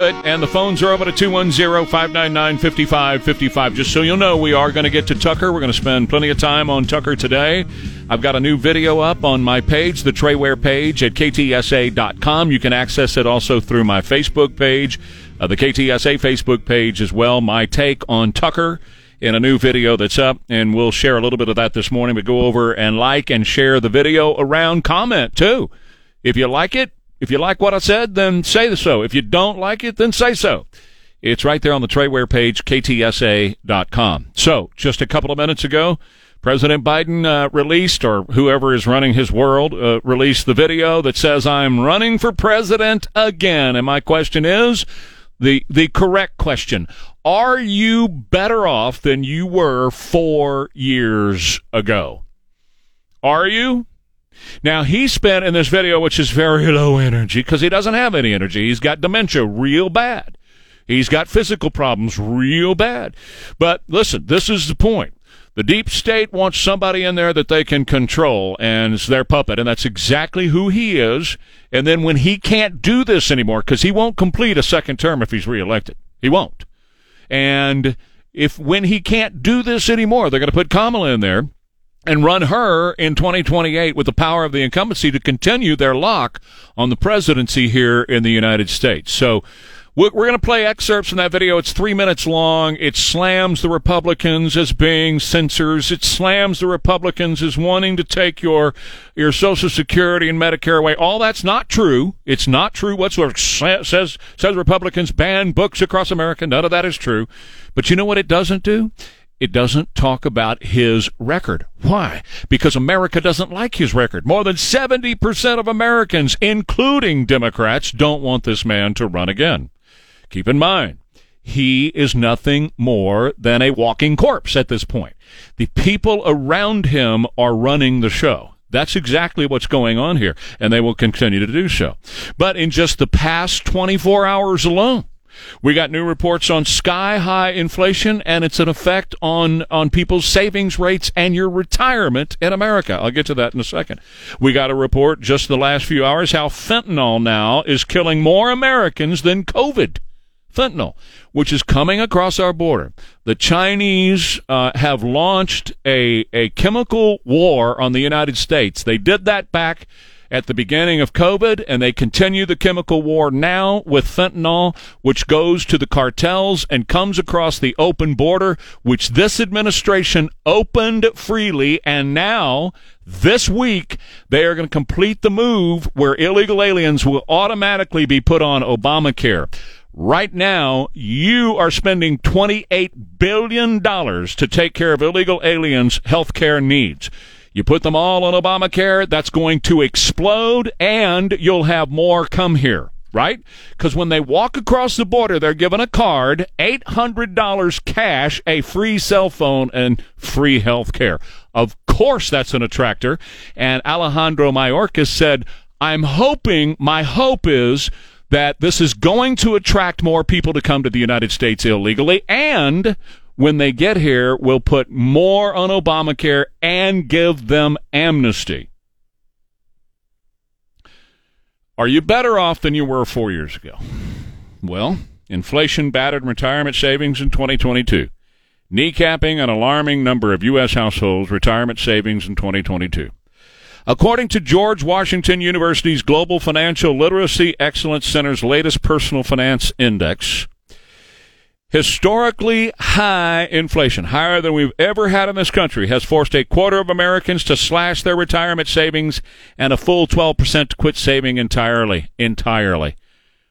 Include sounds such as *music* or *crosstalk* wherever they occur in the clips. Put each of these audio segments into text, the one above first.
And the phones are open at 210 599 5555. Just so you'll know, we are going to get to Tucker. We're going to spend plenty of time on Tucker today. I've got a new video up on my page, the Trey Ware page at ktsa.com. You can access it also through my Facebook page, uh, the KTSA Facebook page as well. My take on Tucker in a new video that's up, and we'll share a little bit of that this morning. But go over and like and share the video around, comment too. If you like it, if you like what I said, then say so. If you don't like it, then say so. It's right there on the Trey Ware page, ktsa.com. So, just a couple of minutes ago, President Biden uh, released, or whoever is running his world, uh, released the video that says, I'm running for president again. And my question is the, the correct question. Are you better off than you were four years ago? Are you? Now, he spent in this video, which is very low energy because he doesn't have any energy. He's got dementia real bad. He's got physical problems real bad. But listen, this is the point. The deep state wants somebody in there that they can control and it's their puppet, and that's exactly who he is. And then when he can't do this anymore, because he won't complete a second term if he's reelected, he won't. And if when he can't do this anymore, they're going to put Kamala in there and run her in 2028 with the power of the incumbency to continue their lock on the presidency here in the United States. So we're going to play excerpts from that video. It's three minutes long. It slams the Republicans as being censors. It slams the Republicans as wanting to take your your Social Security and Medicare away. All that's not true. It's not true whatsoever. Says says Republicans ban books across America. None of that is true. But you know what it doesn't do? It doesn't talk about his record. Why? Because America doesn't like his record. More than 70% of Americans, including Democrats, don't want this man to run again. Keep in mind, he is nothing more than a walking corpse at this point. The people around him are running the show. That's exactly what's going on here, and they will continue to do so. But in just the past 24 hours alone, we got new reports on sky high inflation and its an effect on, on people's savings rates and your retirement in America. I'll get to that in a second. We got a report just the last few hours how fentanyl now is killing more Americans than COVID. Fentanyl, which is coming across our border. The Chinese uh, have launched a, a chemical war on the United States. They did that back at the beginning of COVID, and they continue the chemical war now with fentanyl, which goes to the cartels and comes across the open border, which this administration opened freely, and now this week they are going to complete the move where illegal aliens will automatically be put on Obamacare. Right now, you are spending $28 billion to take care of illegal aliens' health care needs. You put them all on Obamacare, that's going to explode, and you'll have more come here, right? Because when they walk across the border, they're given a card, $800 cash, a free cell phone, and free health care. Of course, that's an attractor. And Alejandro Mayorkas said, I'm hoping, my hope is that this is going to attract more people to come to the United States illegally, and when they get here, we'll put more on Obamacare and give them amnesty. Are you better off than you were four years ago? Well, inflation battered retirement savings in 2022, kneecapping an alarming number of U.S. households' retirement savings in 2022. According to George Washington University's Global Financial Literacy Excellence Center's latest personal finance index, Historically high inflation, higher than we've ever had in this country, has forced a quarter of Americans to slash their retirement savings and a full 12% to quit saving entirely. Entirely.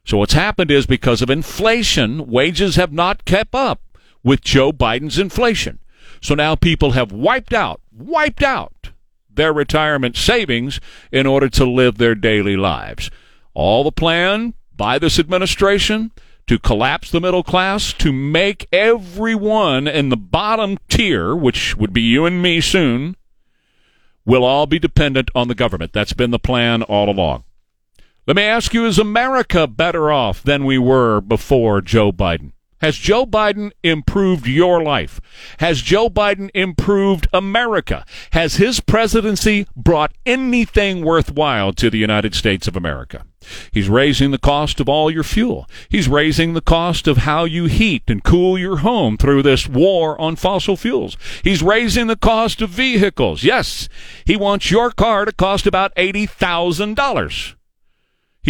So what's happened is because of inflation, wages have not kept up with Joe Biden's inflation. So now people have wiped out, wiped out their retirement savings in order to live their daily lives. All the plan by this administration to collapse the middle class, to make everyone in the bottom tier, which would be you and me soon, will all be dependent on the government. That's been the plan all along. Let me ask you, is America better off than we were before Joe Biden? Has Joe Biden improved your life? Has Joe Biden improved America? Has his presidency brought anything worthwhile to the United States of America? He's raising the cost of all your fuel. He's raising the cost of how you heat and cool your home through this war on fossil fuels. He's raising the cost of vehicles. Yes, he wants your car to cost about $80,000.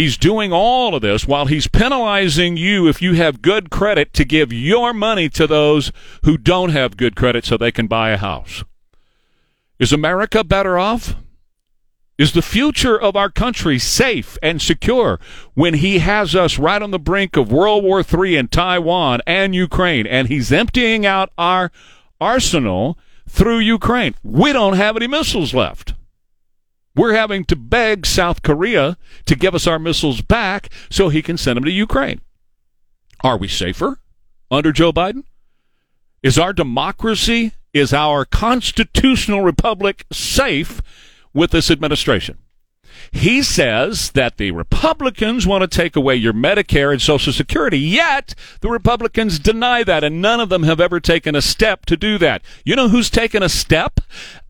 He's doing all of this while he's penalizing you if you have good credit to give your money to those who don't have good credit so they can buy a house. Is America better off? Is the future of our country safe and secure when he has us right on the brink of World War III in Taiwan and Ukraine and he's emptying out our arsenal through Ukraine? We don't have any missiles left. We're having to beg South Korea to give us our missiles back so he can send them to Ukraine. Are we safer under Joe Biden? Is our democracy, is our constitutional republic safe with this administration? He says that the Republicans want to take away your Medicare and Social Security, yet the Republicans deny that, and none of them have ever taken a step to do that. You know who's taken a step?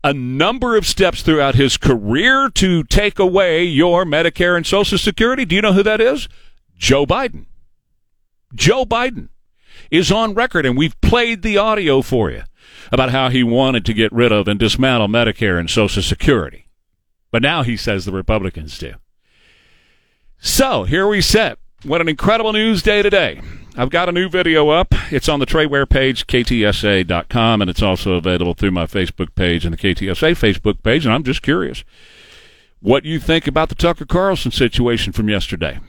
A number of steps throughout his career to take away your Medicare and Social Security. Do you know who that is? Joe Biden. Joe Biden is on record, and we've played the audio for you about how he wanted to get rid of and dismantle Medicare and Social Security. But now he says the Republicans do. So here we sit. What an incredible news day today. I've got a new video up. It's on the Trey Ware page, ktsa.com, and it's also available through my Facebook page and the KTSA Facebook page. And I'm just curious what you think about the Tucker Carlson situation from yesterday.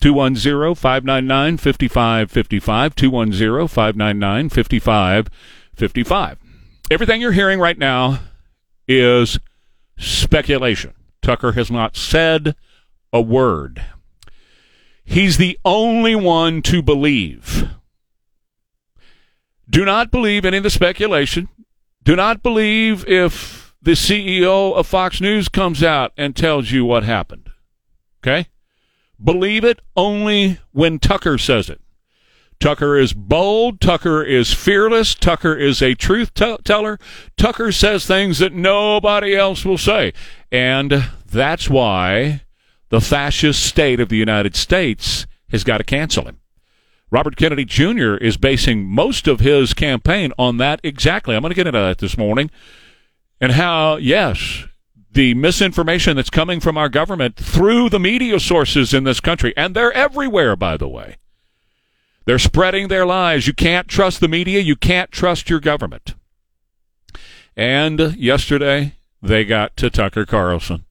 210 599 5555. 210 599 5555. Everything you're hearing right now is speculation. Tucker has not said a word. He's the only one to believe. Do not believe any of the speculation. Do not believe if the CEO of Fox News comes out and tells you what happened. Okay? Believe it only when Tucker says it. Tucker is bold. Tucker is fearless. Tucker is a truth t- teller. Tucker says things that nobody else will say. And that's why the fascist state of the United States has got to cancel him. Robert Kennedy Jr. is basing most of his campaign on that exactly. I'm going to get into that this morning. And how, yes, the misinformation that's coming from our government through the media sources in this country, and they're everywhere, by the way they're spreading their lies. You can't trust the media. You can't trust your government. And yesterday, they got to Tucker Carlson.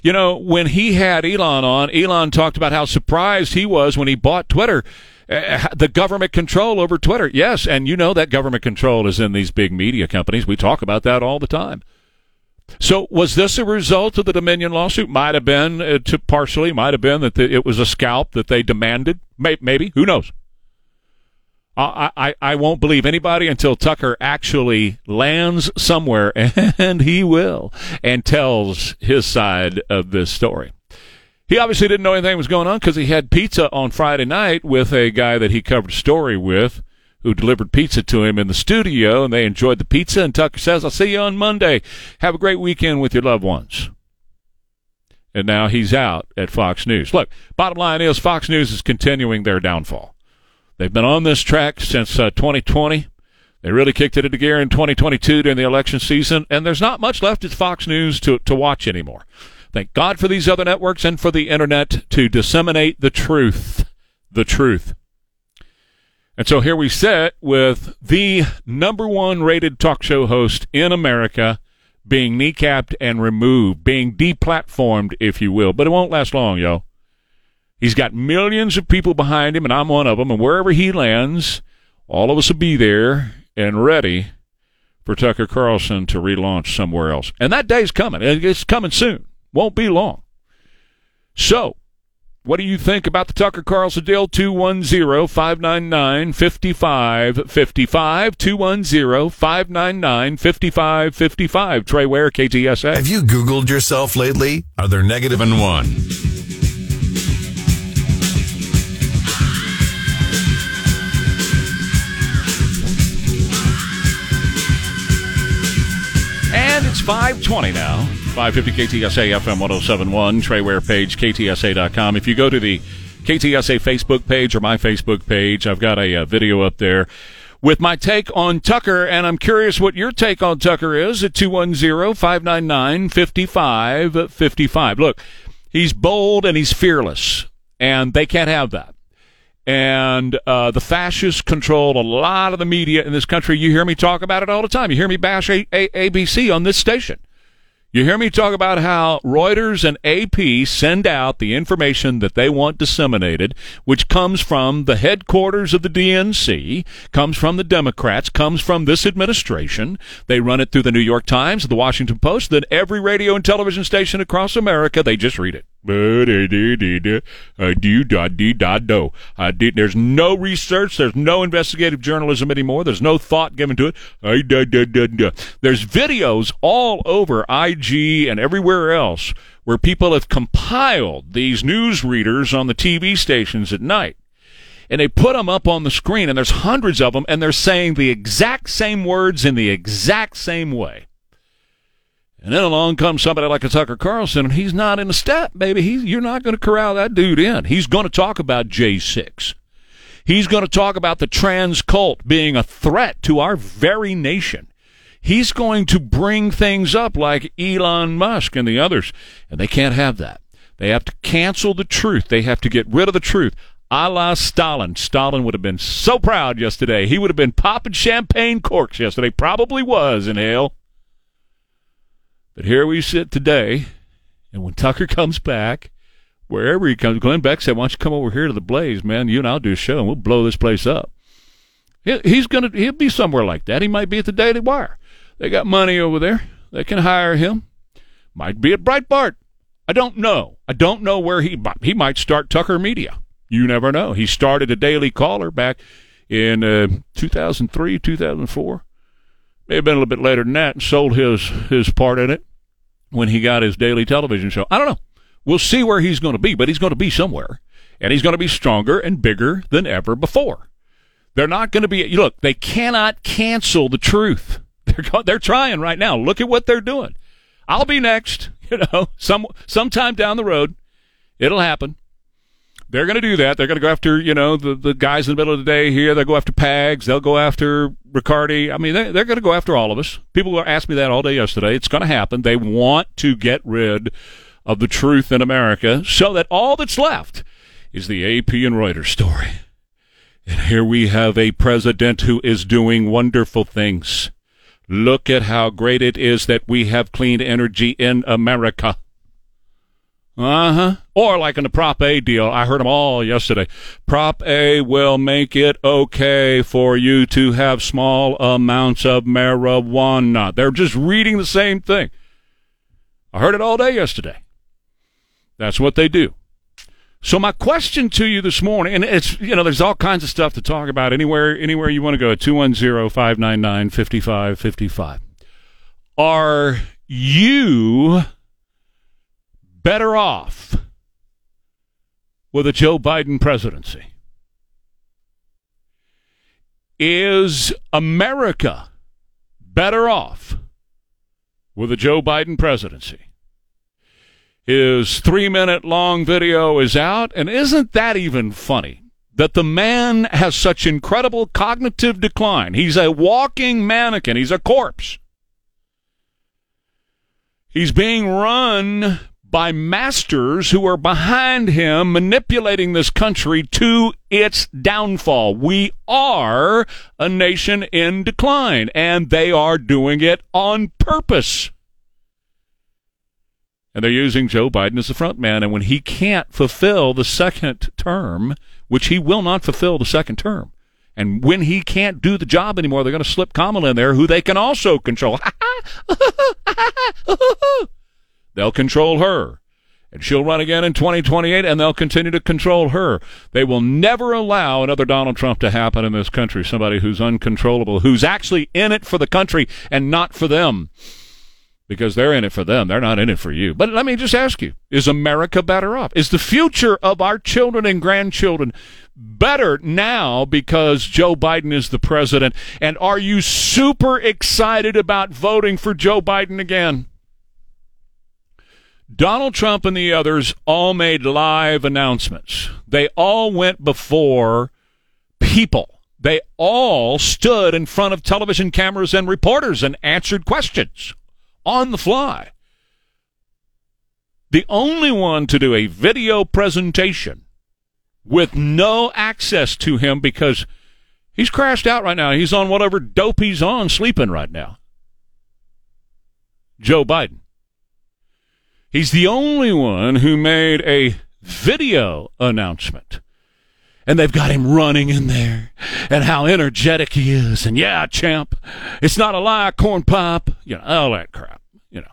You know, when he had Elon on, Elon talked about how surprised he was when he bought Twitter. Uh, the government control over Twitter. Yes, and you know that government control is in these big media companies. We talk about that all the time. So, was this a result of the Dominion lawsuit? Might have been, uh, to partially, might have been that the, it was a scalp that they demanded. May, maybe, who knows? I, I, I won't believe anybody until Tucker actually lands somewhere, *laughs* and he will, and tells his side of this story. He obviously didn't know anything was going on because he had pizza on Friday night with a guy that he covered a story with who delivered pizza to him in the studio, and they enjoyed the pizza. And Tucker says, I'll see you on Monday. Have a great weekend with your loved ones. And now he's out at Fox News. Look, bottom line is Fox News is continuing their downfall. They've been on this track since uh, 2020. They really kicked it into gear in 2022 during the election season, and there's not much left at Fox News to, to watch anymore. Thank God for these other networks and for the internet to disseminate the truth. The truth. And so here we sit with the number one rated talk show host in America being kneecapped and removed, being deplatformed, if you will. But it won't last long, yo. He's got millions of people behind him, and I'm one of them. And wherever he lands, all of us will be there and ready for Tucker Carlson to relaunch somewhere else. And that day's coming. It's coming soon. Won't be long. So, What do you think about the Tucker Carlson deal? 210 599 5555. 210 599 5555. Trey Ware, KTSA. Have you Googled yourself lately? Are there negative and one? 520 now. 550 KTSA FM 1071, Trey Ware page, KTSA.com. If you go to the KTSA Facebook page or my Facebook page, I've got a, uh video up there with my take on Tucker, and I'm curious what your take on Tucker is at 210 599 5555. Look, he's bold and he's fearless, and they can't have that and uh, the fascists control a lot of the media in this country. You hear me talk about it all the time. You hear me bash a- a- ABC on this station. You hear me talk about how Reuters and AP send out the information that they want disseminated, which comes from the headquarters of the DNC, comes from the Democrats, comes from this administration. They run it through the New York Times, the Washington Post, then every radio and television station across America, they just read it. There's no research. There's no investigative journalism anymore. There's no thought given to it. Uh, there's videos all over IG and everywhere else where people have compiled these news readers on the TV stations at night. And they put them up on the screen, and there's hundreds of them, and they're saying the exact same words in the exact same way. And then along comes somebody like a Tucker Carlson, and he's not in the step, baby. He's, you're not going to corral that dude in. He's going to talk about J6. He's going to talk about the trans cult being a threat to our very nation. He's going to bring things up like Elon Musk and the others, and they can't have that. They have to cancel the truth. They have to get rid of the truth. A la Stalin. Stalin would have been so proud yesterday. He would have been popping champagne corks yesterday. Probably was in hell. But here we sit today, and when Tucker comes back, wherever he comes, Glenn Beck said, "Why don't you come over here to the Blaze, man? You and I'll do a show, and we'll blow this place up." He's gonna, he'll be somewhere like that. He might be at the Daily Wire. They got money over there. They can hire him. Might be at Breitbart. I don't know. I don't know where he. He might start Tucker Media. You never know. He started a Daily Caller back in uh, 2003, 2004 may have been a little bit later than that, and sold his his part in it when he got his daily television show. I don't know. We'll see where he's going to be, but he's going to be somewhere, and he's going to be stronger and bigger than ever before. They're not going to be. Look, they cannot cancel the truth. They're they're trying right now. Look at what they're doing. I'll be next. *laughs* You know, some sometime down the road, it'll happen. They're going to do that. They're going to go after, you know, the, the guys in the middle of the day here. They'll go after Pags. They'll go after Riccardi. I mean, they, they're going to go after all of us. People asked me that all day yesterday. It's going to happen. They want to get rid of the truth in America so that all that's left is the AP and Reuters story. And here we have a president who is doing wonderful things. Look at how great it is that we have clean energy in America. Uh huh. Or like in the Prop A deal, I heard them all yesterday. Prop A will make it okay for you to have small amounts of marijuana. They're just reading the same thing. I heard it all day yesterday. That's what they do. So my question to you this morning, and it's you know, there's all kinds of stuff to talk about anywhere anywhere you want to go. 210-599-5555. Are you better off with a Joe Biden presidency? Is America better off with a Joe Biden presidency? His three minute long video is out, and isn't that even funny? That the man has such incredible cognitive decline. He's a walking mannequin, he's a corpse. He's being run by masters who are behind him manipulating this country to its downfall. We are a nation in decline, and they are doing it on purpose. And they're using Joe Biden as the front man. And when he can't fulfill the second term, which he will not fulfill the second term, and when he can't do the job anymore, they're going to slip Kamala in there, who they can also control. *laughs* They'll control her. And she'll run again in 2028, and they'll continue to control her. They will never allow another Donald Trump to happen in this country. Somebody who's uncontrollable, who's actually in it for the country and not for them. Because they're in it for them. They're not in it for you. But let me just ask you is America better off? Is the future of our children and grandchildren better now because Joe Biden is the president? And are you super excited about voting for Joe Biden again? Donald Trump and the others all made live announcements. They all went before people. They all stood in front of television cameras and reporters and answered questions on the fly. The only one to do a video presentation with no access to him because he's crashed out right now. He's on whatever dope he's on, sleeping right now. Joe Biden. He's the only one who made a video announcement. And they've got him running in there and how energetic he is. And yeah, champ, it's not a lie, corn pop. You know, all that crap. You know,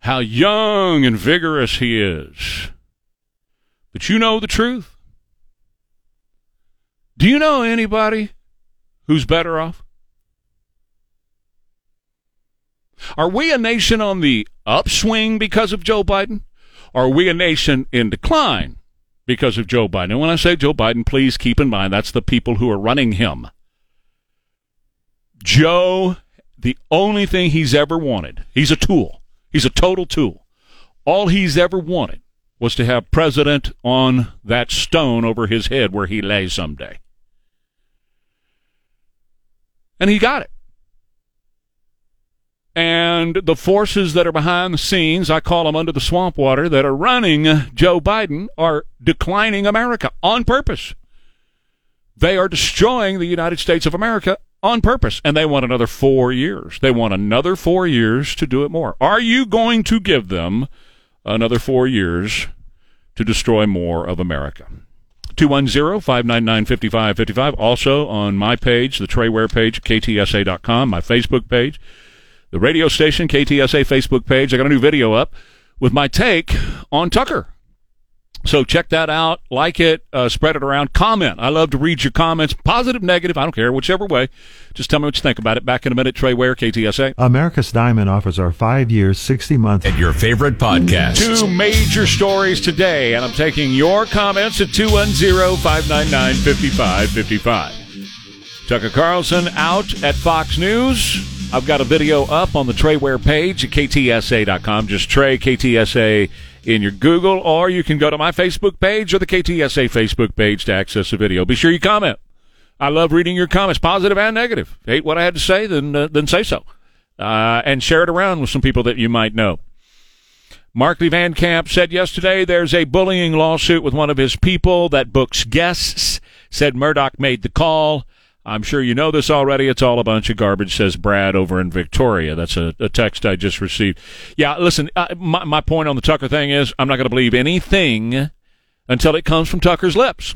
how young and vigorous he is. But you know the truth. Do you know anybody who's better off? Are we a nation on the upswing because of Joe Biden? Or are we a nation in decline because of Joe Biden? And when I say Joe Biden, please keep in mind that's the people who are running him. Joe, the only thing he's ever wanted, he's a tool. He's a total tool. All he's ever wanted was to have president on that stone over his head where he lay someday. And he got it and the forces that are behind the scenes, I call them under the swamp water, that are running Joe Biden are declining America on purpose. They are destroying the United States of America on purpose, and they want another four years. They want another four years to do it more. Are you going to give them another four years to destroy more of America? 210-599-5555. Also on my page, the Trey Ware page, ktsa.com, my Facebook page the radio station, KTSA Facebook page. I got a new video up with my take on Tucker. So check that out, like it, uh, spread it around, comment. I love to read your comments, positive, negative, I don't care, whichever way. Just tell me what you think about it. Back in a minute, Trey Ware, KTSA. America's Diamond offers our five years, 60 month. And your favorite podcast. Two major stories today, and I'm taking your comments at 210 599 5555. Tucker Carlson out at Fox News. I've got a video up on the Trey Ware page at ktsa.com. Just Trey KTSA in your Google, or you can go to my Facebook page or the KTSA Facebook page to access the video. Be sure you comment. I love reading your comments, positive and negative. Hate what I had to say, then uh, then say so, uh, and share it around with some people that you might know. Markley Van Camp said yesterday there's a bullying lawsuit with one of his people that books guests. Said Murdoch made the call. I'm sure you know this already. It's all a bunch of garbage, says Brad over in Victoria. That's a, a text I just received. Yeah, listen, uh, my, my point on the Tucker thing is I'm not going to believe anything until it comes from Tucker's lips.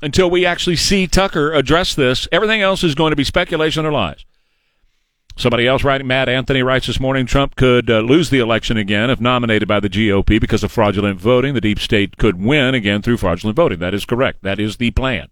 Until we actually see Tucker address this, everything else is going to be speculation or lies. Somebody else writing, Matt Anthony writes this morning Trump could uh, lose the election again if nominated by the GOP because of fraudulent voting. The deep state could win again through fraudulent voting. That is correct. That is the plan.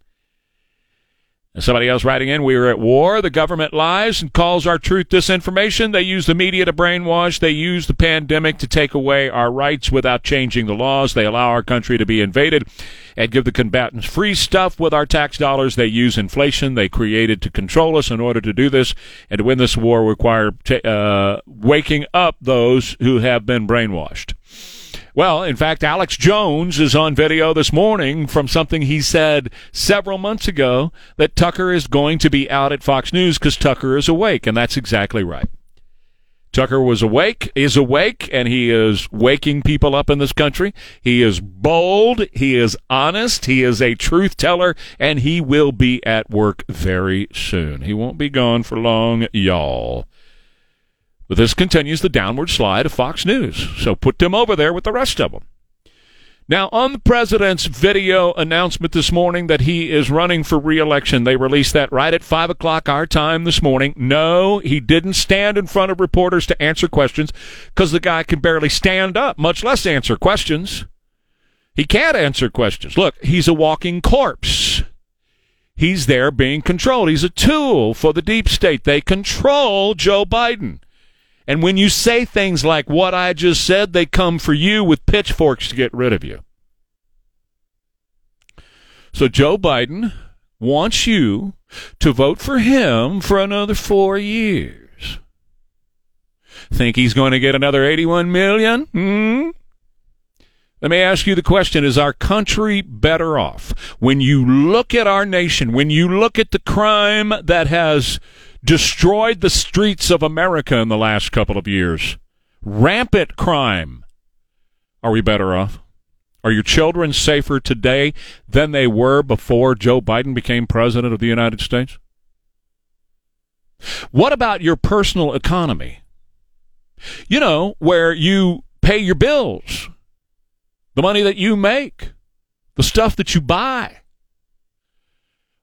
Somebody else writing in, we are at war. The government lies and calls our truth disinformation. They use the media to brainwash. They use the pandemic to take away our rights without changing the laws. They allow our country to be invaded and give the combatants free stuff with our tax dollars. They use inflation they created to control us in order to do this. And to win this war require t- uh, waking up those who have been brainwashed. Well, in fact, Alex Jones is on video this morning from something he said several months ago that Tucker is going to be out at Fox News because Tucker is awake, and that's exactly right. Tucker was awake, is awake, and he is waking people up in this country. He is bold, he is honest, he is a truth teller, and he will be at work very soon. He won't be gone for long, y'all. But this continues the downward slide of Fox News. So put them over there with the rest of them. Now, on the president's video announcement this morning that he is running for reelection, they released that right at 5 o'clock our time this morning. No, he didn't stand in front of reporters to answer questions because the guy can barely stand up, much less answer questions. He can't answer questions. Look, he's a walking corpse. He's there being controlled. He's a tool for the deep state. They control Joe Biden. And when you say things like what I just said, they come for you with pitchforks to get rid of you. So Joe Biden wants you to vote for him for another four years. Think he's going to get another 81 million? Hmm? Let me ask you the question Is our country better off? When you look at our nation, when you look at the crime that has destroyed the streets of America in the last couple of years, rampant crime, are we better off? Are your children safer today than they were before Joe Biden became president of the United States? What about your personal economy? You know, where you pay your bills, the money that you make, the stuff that you buy.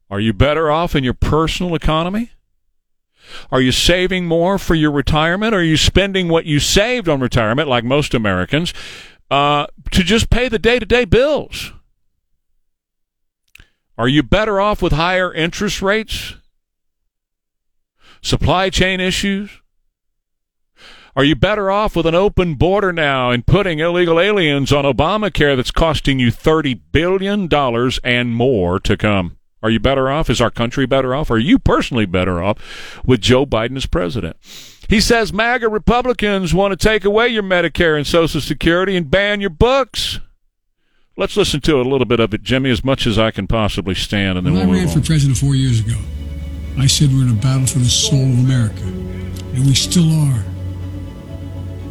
Are you better off in your personal economy? Are you saving more for your retirement? Are you spending what you saved on retirement, like most Americans, uh, to just pay the day to day bills? Are you better off with higher interest rates? Supply chain issues? Are you better off with an open border now and putting illegal aliens on Obamacare that's costing you $30 billion and more to come? Are you better off? Is our country better off? Are you personally better off with Joe Biden as president? He says MAGA Republicans want to take away your Medicare and Social Security and ban your books. Let's listen to a little bit of it, Jimmy, as much as I can possibly stand, and then when we'll I ran for president four years ago, I said we're in a battle for the soul of America, and we still are.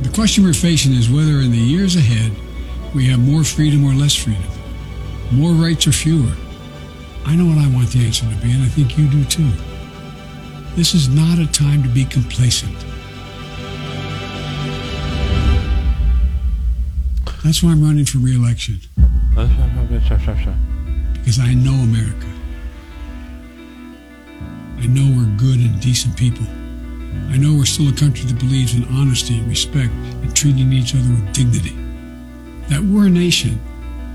The question we're facing is whether in the years ahead we have more freedom or less freedom, more rights or fewer. I know what I want the answer to be, and I think you do too. This is not a time to be complacent. That's why I'm running for re-election. Because I know America. I know we're good and decent people. I know we're still a country that believes in honesty and respect and treating each other with dignity. That we're a nation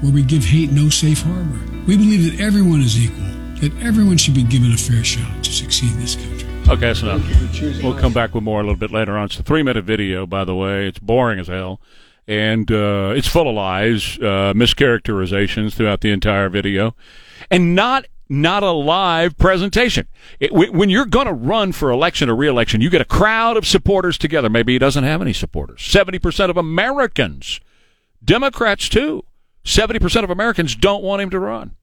where we give hate no safe harbor. We believe that everyone is equal, that everyone should be given a fair shot to succeed in this country. Okay, enough. We'll come back with more a little bit later on. It's a three minute video, by the way. It's boring as hell. And uh, it's full of lies, uh, mischaracterizations throughout the entire video, and not not a live presentation. It, when you're going to run for election or reelection, you get a crowd of supporters together. Maybe he doesn't have any supporters. Seventy percent of Americans, Democrats too, seventy percent of Americans don't want him to run.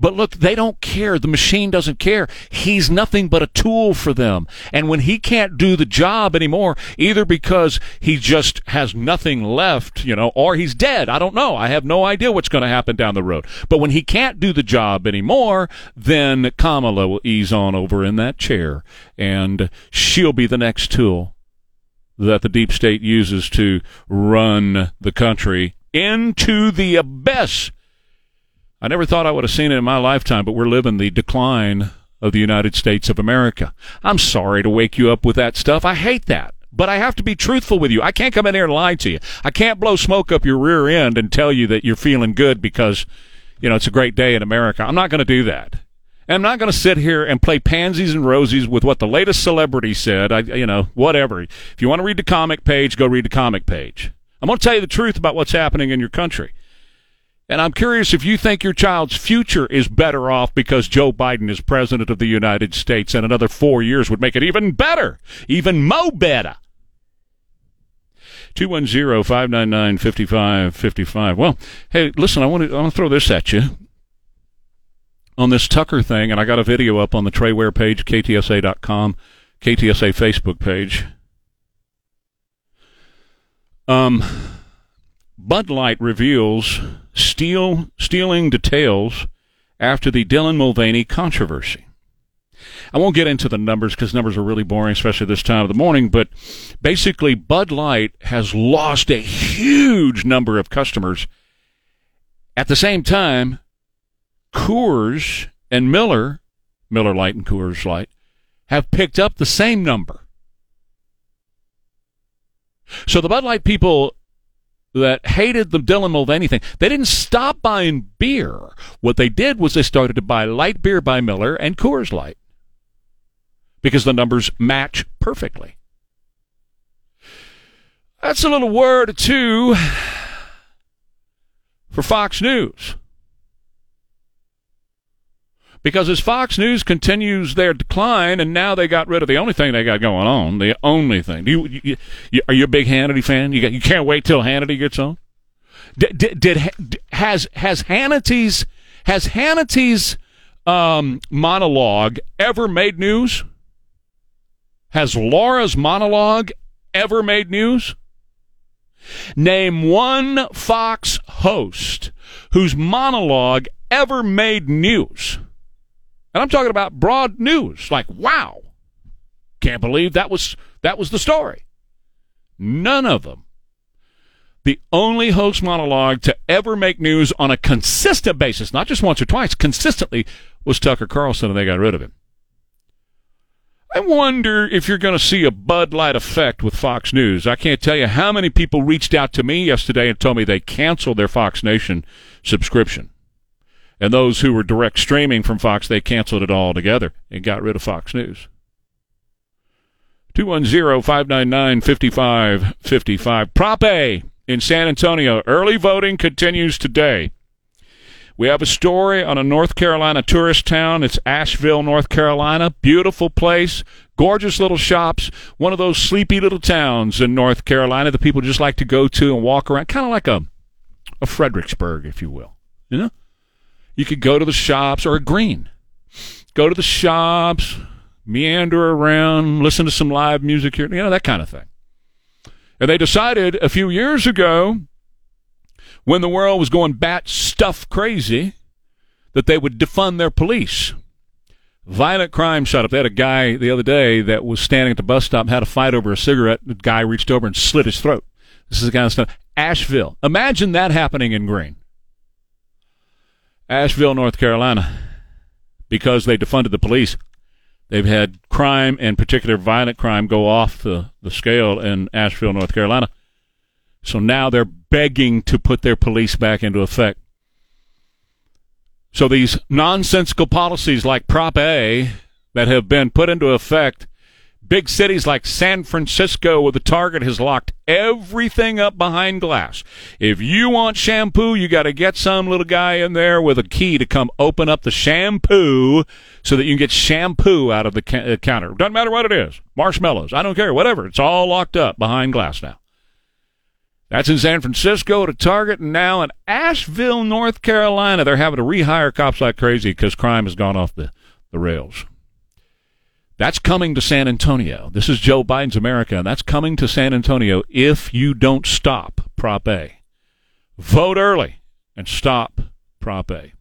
But look, they don't care. The machine doesn't care. He's nothing but a tool for them. And when he can't do the job anymore, either because he just has nothing left, you know, or he's dead. I don't know. I have no idea what's going to happen down the road. But when he can't do the job anymore, then Kamala will ease on over in that chair and she'll be the next tool that the deep state uses to run the country into the abyss. I never thought I would have seen it in my lifetime, but we're living the decline of the United States of America. I'm sorry to wake you up with that stuff. I hate that. But I have to be truthful with you. I can't come in here and lie to you. I can't blow smoke up your rear end and tell you that you're feeling good because, you know, it's a great day in America. I'm not going to do that. I'm not going to sit here and play pansies and rosies with what the latest celebrity said. I, you know, whatever. If you want to read the comic page, go read the comic page. I'm going to tell you the truth about what's happening in your country. And I'm curious if you think your child's future is better off because Joe Biden is president of the United States and another four years would make it even better, even mo better. 210-599-5555. Well, hey, listen, I want to I want to throw this at you on this Tucker thing, and I got a video up on the Trey Ware page, ktsa.com, KTSA Facebook page. Um, Bud Light reveals steal, stealing details after the Dylan Mulvaney controversy. I won't get into the numbers because numbers are really boring, especially this time of the morning. But basically, Bud Light has lost a huge number of customers. At the same time, Coors and Miller, Miller Lite and Coors Light, have picked up the same number. So the Bud Light people that hated the Dylan Mulvaney thing. They didn't stop buying beer. What they did was they started to buy light beer by Miller and Coors Light because the numbers match perfectly. That's a little word or two for Fox News. Because as Fox News continues their decline, and now they got rid of the only thing they got going on, the only thing. Do you, you, you are you a big Hannity fan? You got, you can't wait till Hannity gets on. Did, did, did has has Hannity's has Hannity's um, monologue ever made news? Has Laura's monologue ever made news? Name one Fox host whose monologue ever made news. And I'm talking about broad news, like wow. Can't believe that was that was the story. None of them. The only host monologue to ever make news on a consistent basis, not just once or twice, consistently, was Tucker Carlson, and they got rid of him. I wonder if you're going to see a Bud Light effect with Fox News. I can't tell you how many people reached out to me yesterday and told me they canceled their Fox Nation subscription. And those who were direct streaming from Fox, they canceled it all together and got rid of Fox News. 210-599-5555. Prop A in San Antonio. Early voting continues today. We have a story on a North Carolina tourist town. It's Asheville, North Carolina. Beautiful place, gorgeous little shops. One of those sleepy little towns in North Carolina that people just like to go to and walk around, kind of like a a Fredericksburg, if you will. You know, you could go to the shops or a Gruene. Go to the shops, meander around, listen to some live music here, you know that kind of thing. And they decided a few years ago when the world was going bat stuff crazy that they would defund their police. Violent crime shot up. They had a guy the other day that was standing at the bus stop, had a fight over a cigarette. The guy reached over and slit his throat. This is the kind of stuff. Asheville. Imagine that happening in Gruene. Asheville, North Carolina. Because they defunded the police, they've had crime, and particular violent crime, go off the, the scale in Asheville, North Carolina. So now they're begging to put their police back into effect. So these nonsensical policies like Prop A that have been put into effect, big cities like San Francisco, where the Target has locked everything up behind glass. If you want shampoo, you got to get some little guy in there with a key to come open up the shampoo so that you can get shampoo out of the ca- uh, counter. Doesn't matter what it is. Marshmallows, I don't care, whatever. It's all locked up behind glass now. That's in San Francisco to Target, and now in Asheville, North Carolina, they're having to rehire cops like crazy because crime has gone off the, the rails. That's coming to San Antonio. This is Joe Biden's America, and that's coming to San Antonio if you don't stop Prop A. Vote early and stop Prop A.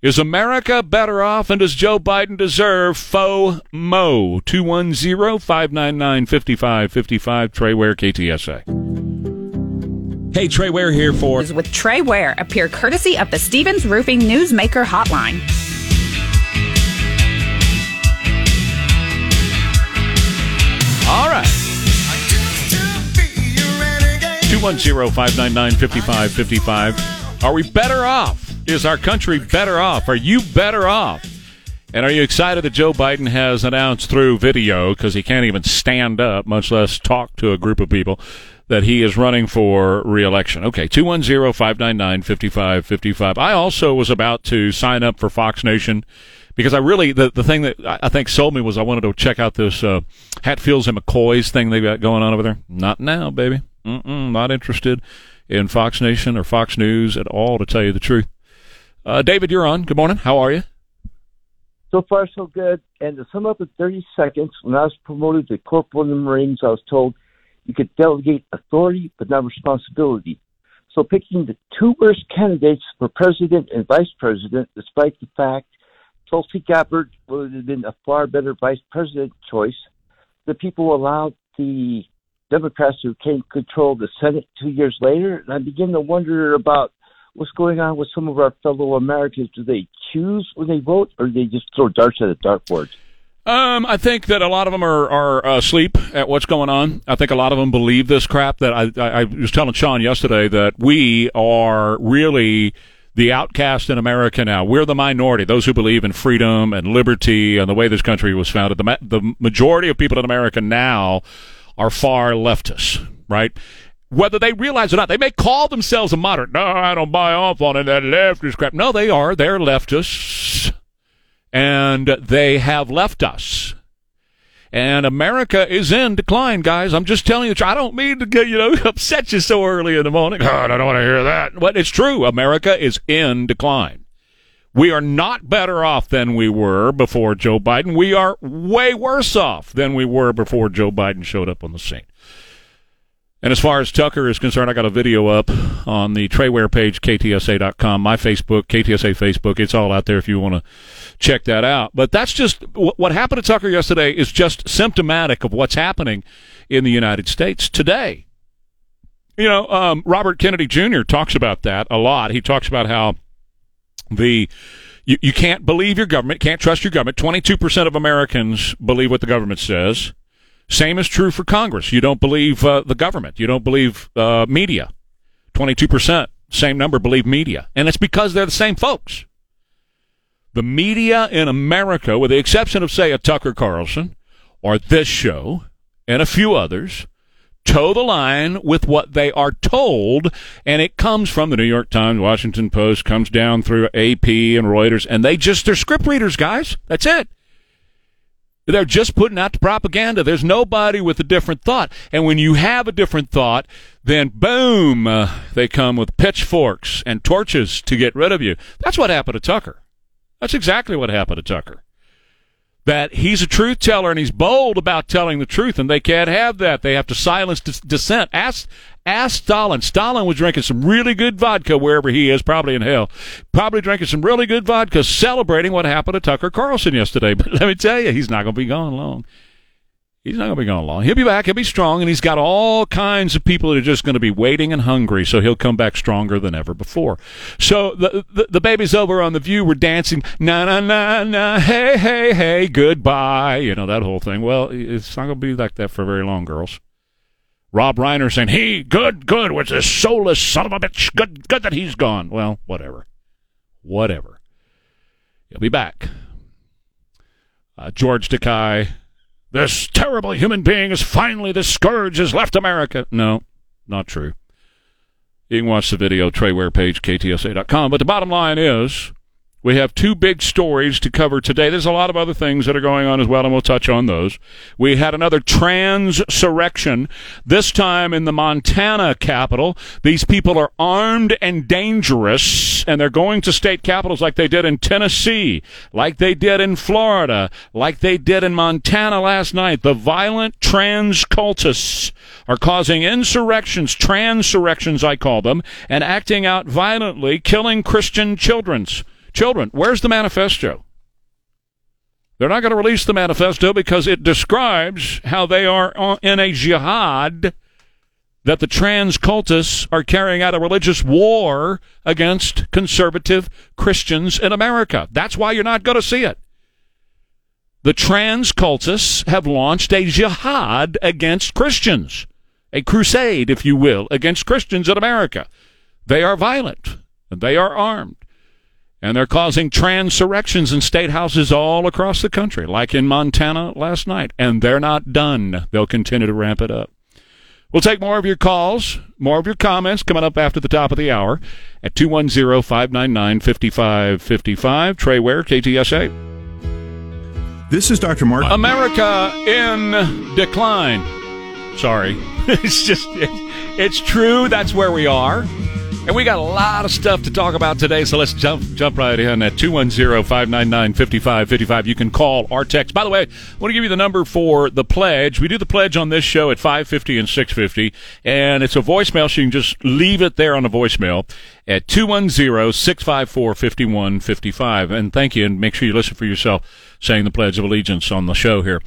Is America better off, and does Joe Biden deserve faux mo? 210 599 5555, Trey Ware, KTSA. Hey, Trey Ware here for with Trey Ware appear courtesy of the Stevens Roofing Newsmaker Hotline. All right. 210-599-5555. Are we better off? Is our country better off? Are you better off? And are you excited that Joe Biden has announced through video, because he can't even stand up, much less talk to a group of people, that he is running for reelection? Okay, 210-599-5555. I also was about to sign up for Fox Nation because I really, the, the thing that I think sold me was I wanted to check out this uh, Hatfields and McCoys thing they got going on over there. Not now, baby. Mm-mm, not interested in Fox Nation or Fox News at all, to tell you the truth. Uh, David, you're on. Good morning. How are you? So far, so good. And to sum up in 30 seconds, when I was promoted to corporal in the Marines, I was told you could delegate authority but not responsibility. So picking the two worst candidates for president and vice president, despite the fact Tulsi Gabbard would have been a far better vice president choice, the people allowed the Democrats who came control the Senate two years later. And I begin to wonder about what's going on with some of our fellow Americans. Do they choose when they vote, or do they just throw darts at a dartboard? Um, I think that a lot of them are, are asleep at what's going on. I think a lot of them believe this crap. That I, I, I was telling Sean yesterday that we are really the outcast in America now. We're the minority, those who believe in freedom and liberty and the way this country was founded. The, ma- the majority of people in America now are far leftists, right? Whether they realize it or not, they may call themselves a moderate. No, I don't buy off on it, that leftist crap. No, they are. They're leftists. And they have left us. And America is in decline, guys. I'm just telling you. I don't mean to get, you know, *laughs* upset you so early in the morning. God, I don't want to hear that. But it's true. America is in decline. We are not better off than we were before Joe Biden. We are way worse off than we were before Joe Biden showed up on the scene. And as far as Tucker is concerned, I got a video up on the Trey Ware page, ktsa.com, my Facebook, KTSA Facebook. It's all out there if you want to check that out. But that's just what happened to Tucker yesterday is just symptomatic of what's happening in the United States today. You know, um, Robert Kennedy Jr. talks about that a lot. He talks about how the you, you can't believe your government, can't trust your government. 22% of Americans believe what the government says. Same is true for Congress. You don't believe uh, the government. You don't believe uh, media. 22%, same number, believe media. And it's because they're the same folks. The media in America, with the exception of, say, a Tucker Carlson or this show and a few others, toe the line with what they are told, and it comes from the New York Times, Washington Post, comes down through AP and Reuters, and they just, they're script readers, guys. That's it. They're just putting out the propaganda. There's nobody with a different thought. And when you have a different thought, then boom, uh, they come with pitchforks and torches to get rid of you. That's what happened to Tucker. That's exactly what happened to Tucker. That he's a truth teller and he's bold about telling the truth, and they can't have that. They have to silence dis- dissent. Ask Ask Stalin. Stalin was drinking some really good vodka wherever he is, probably in hell. Probably drinking some really good vodka, celebrating what happened to Tucker Carlson yesterday. *laughs* But let me tell you, he's not going to be gone long. He's not going to be gone long. He'll be back. He'll be strong, and he's got all kinds of people that are just going to be waiting and hungry. So he'll come back stronger than ever before. So the the, the babies over on the View We're dancing na na na na hey hey hey goodbye. You know that whole thing. Well, it's not going to be like that for very long, girls. Rob Reiner saying, "He good, good was this soulless son of a bitch. Good, good that he's gone." Well, whatever, whatever. He'll be back. Uh, George Takei, this terrible human being is finally the scourge has left America. No, not true. You can watch the video, Trey Ware page, ktsa.com. But the bottom line is, we have two big stories to cover today. There's a lot of other things that are going on as well, and we'll touch on those. We had another transurrection, this time in the Montana capital. These people are armed and dangerous, and they're going to state capitals like they did in Tennessee, like they did in Florida, like they did in Montana last night. The violent trans cultists are causing insurrections, transurrections, I call them, and acting out violently, killing Christian children's children. Where's the manifesto? They're not going to release the manifesto because it describes how they are in a jihad that the trans cultists are carrying out a religious war against conservative Christians in America. That's why you're not going to see it. The trans cultists have launched a jihad against Christians, a crusade, if you will, against Christians in America. They are violent and they are armed. And they're causing transurrections in state houses all across the country, like in Montana last night. And they're not done. They'll continue to ramp it up. We'll take more of your calls, more of your comments coming up after the top of the hour at 210 599 5555. Trey Ware, KTSA. This is Dr. Mark. America in decline. Sorry. *laughs* it's just, it, it's true. That's where we are. And we got a lot of stuff to talk about today, so let's jump jump right in at 210-599-5555. You can call or text. By the way, I want to give you the number for the pledge. We do the pledge on this show at 550 and 650, and it's a voicemail, so you can just leave it there on a voicemail at 210-654-5155. And thank you, and make sure you listen for yourself saying the Pledge of Allegiance on the show here.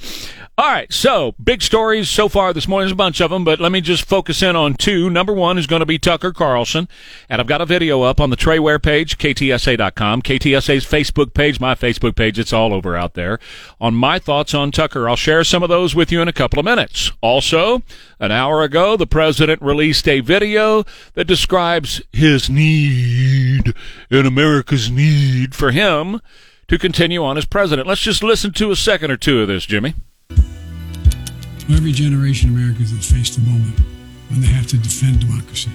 All right, so big stories so far this morning. There's a bunch of them, but let me just focus in on two. Number one is going to be Tucker Carlson, and I've got a video up on the Trey Ware page, ktsa.com, KTSA's Facebook page, my Facebook page. It's all over out there on my thoughts on Tucker. I'll share some of those with you in a couple of minutes. Also, an hour ago, the president released a video that describes his need and America's need for him to continue on as president. Let's just listen to a second or two of this, Jimmy. Every generation of Americans has faced a moment when they have to defend democracy.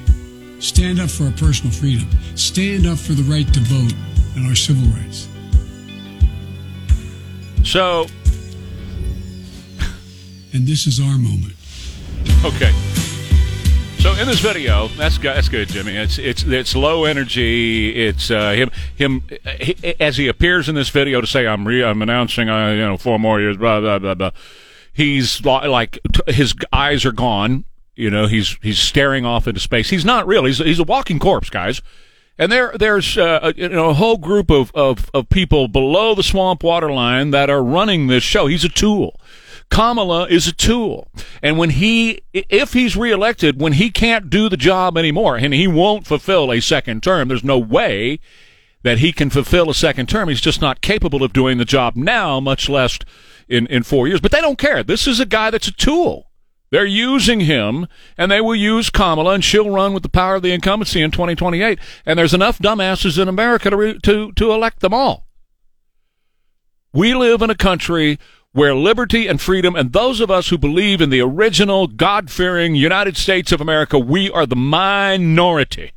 Stand up for our personal freedom. Stand up for the right to vote and our civil rights. So, And this is our moment. okay. So in this video, that's good, that's good, Jimmy. It's it's it's low energy. It's uh, him him he, as he appears in this video to say, "I'm re- I'm announcing, uh, you know, four more years." Blah blah blah blah. He's like his eyes are gone. You know, he's he's staring off into space. He's not real. He's he's a walking corpse, guys. And there, there's uh, you know a whole group of, of, of people below the swamp water line that are running this show. He's a tool. Kamala is a tool. And when he, if he's reelected, when he can't do the job anymore, and he won't fulfill a second term, there's no way that he can fulfill a second term. He's just not capable of doing the job now, much less in, in four years. But they don't care. This is a guy that's a tool. They're using him, and they will use Kamala, and she'll run with the power of the incumbency in 2028. And there's enough dumbasses in America to, re- to, to elect them all. We live in a country where liberty and freedom, and those of us who believe in the original God fearing United States of America, we are the minority.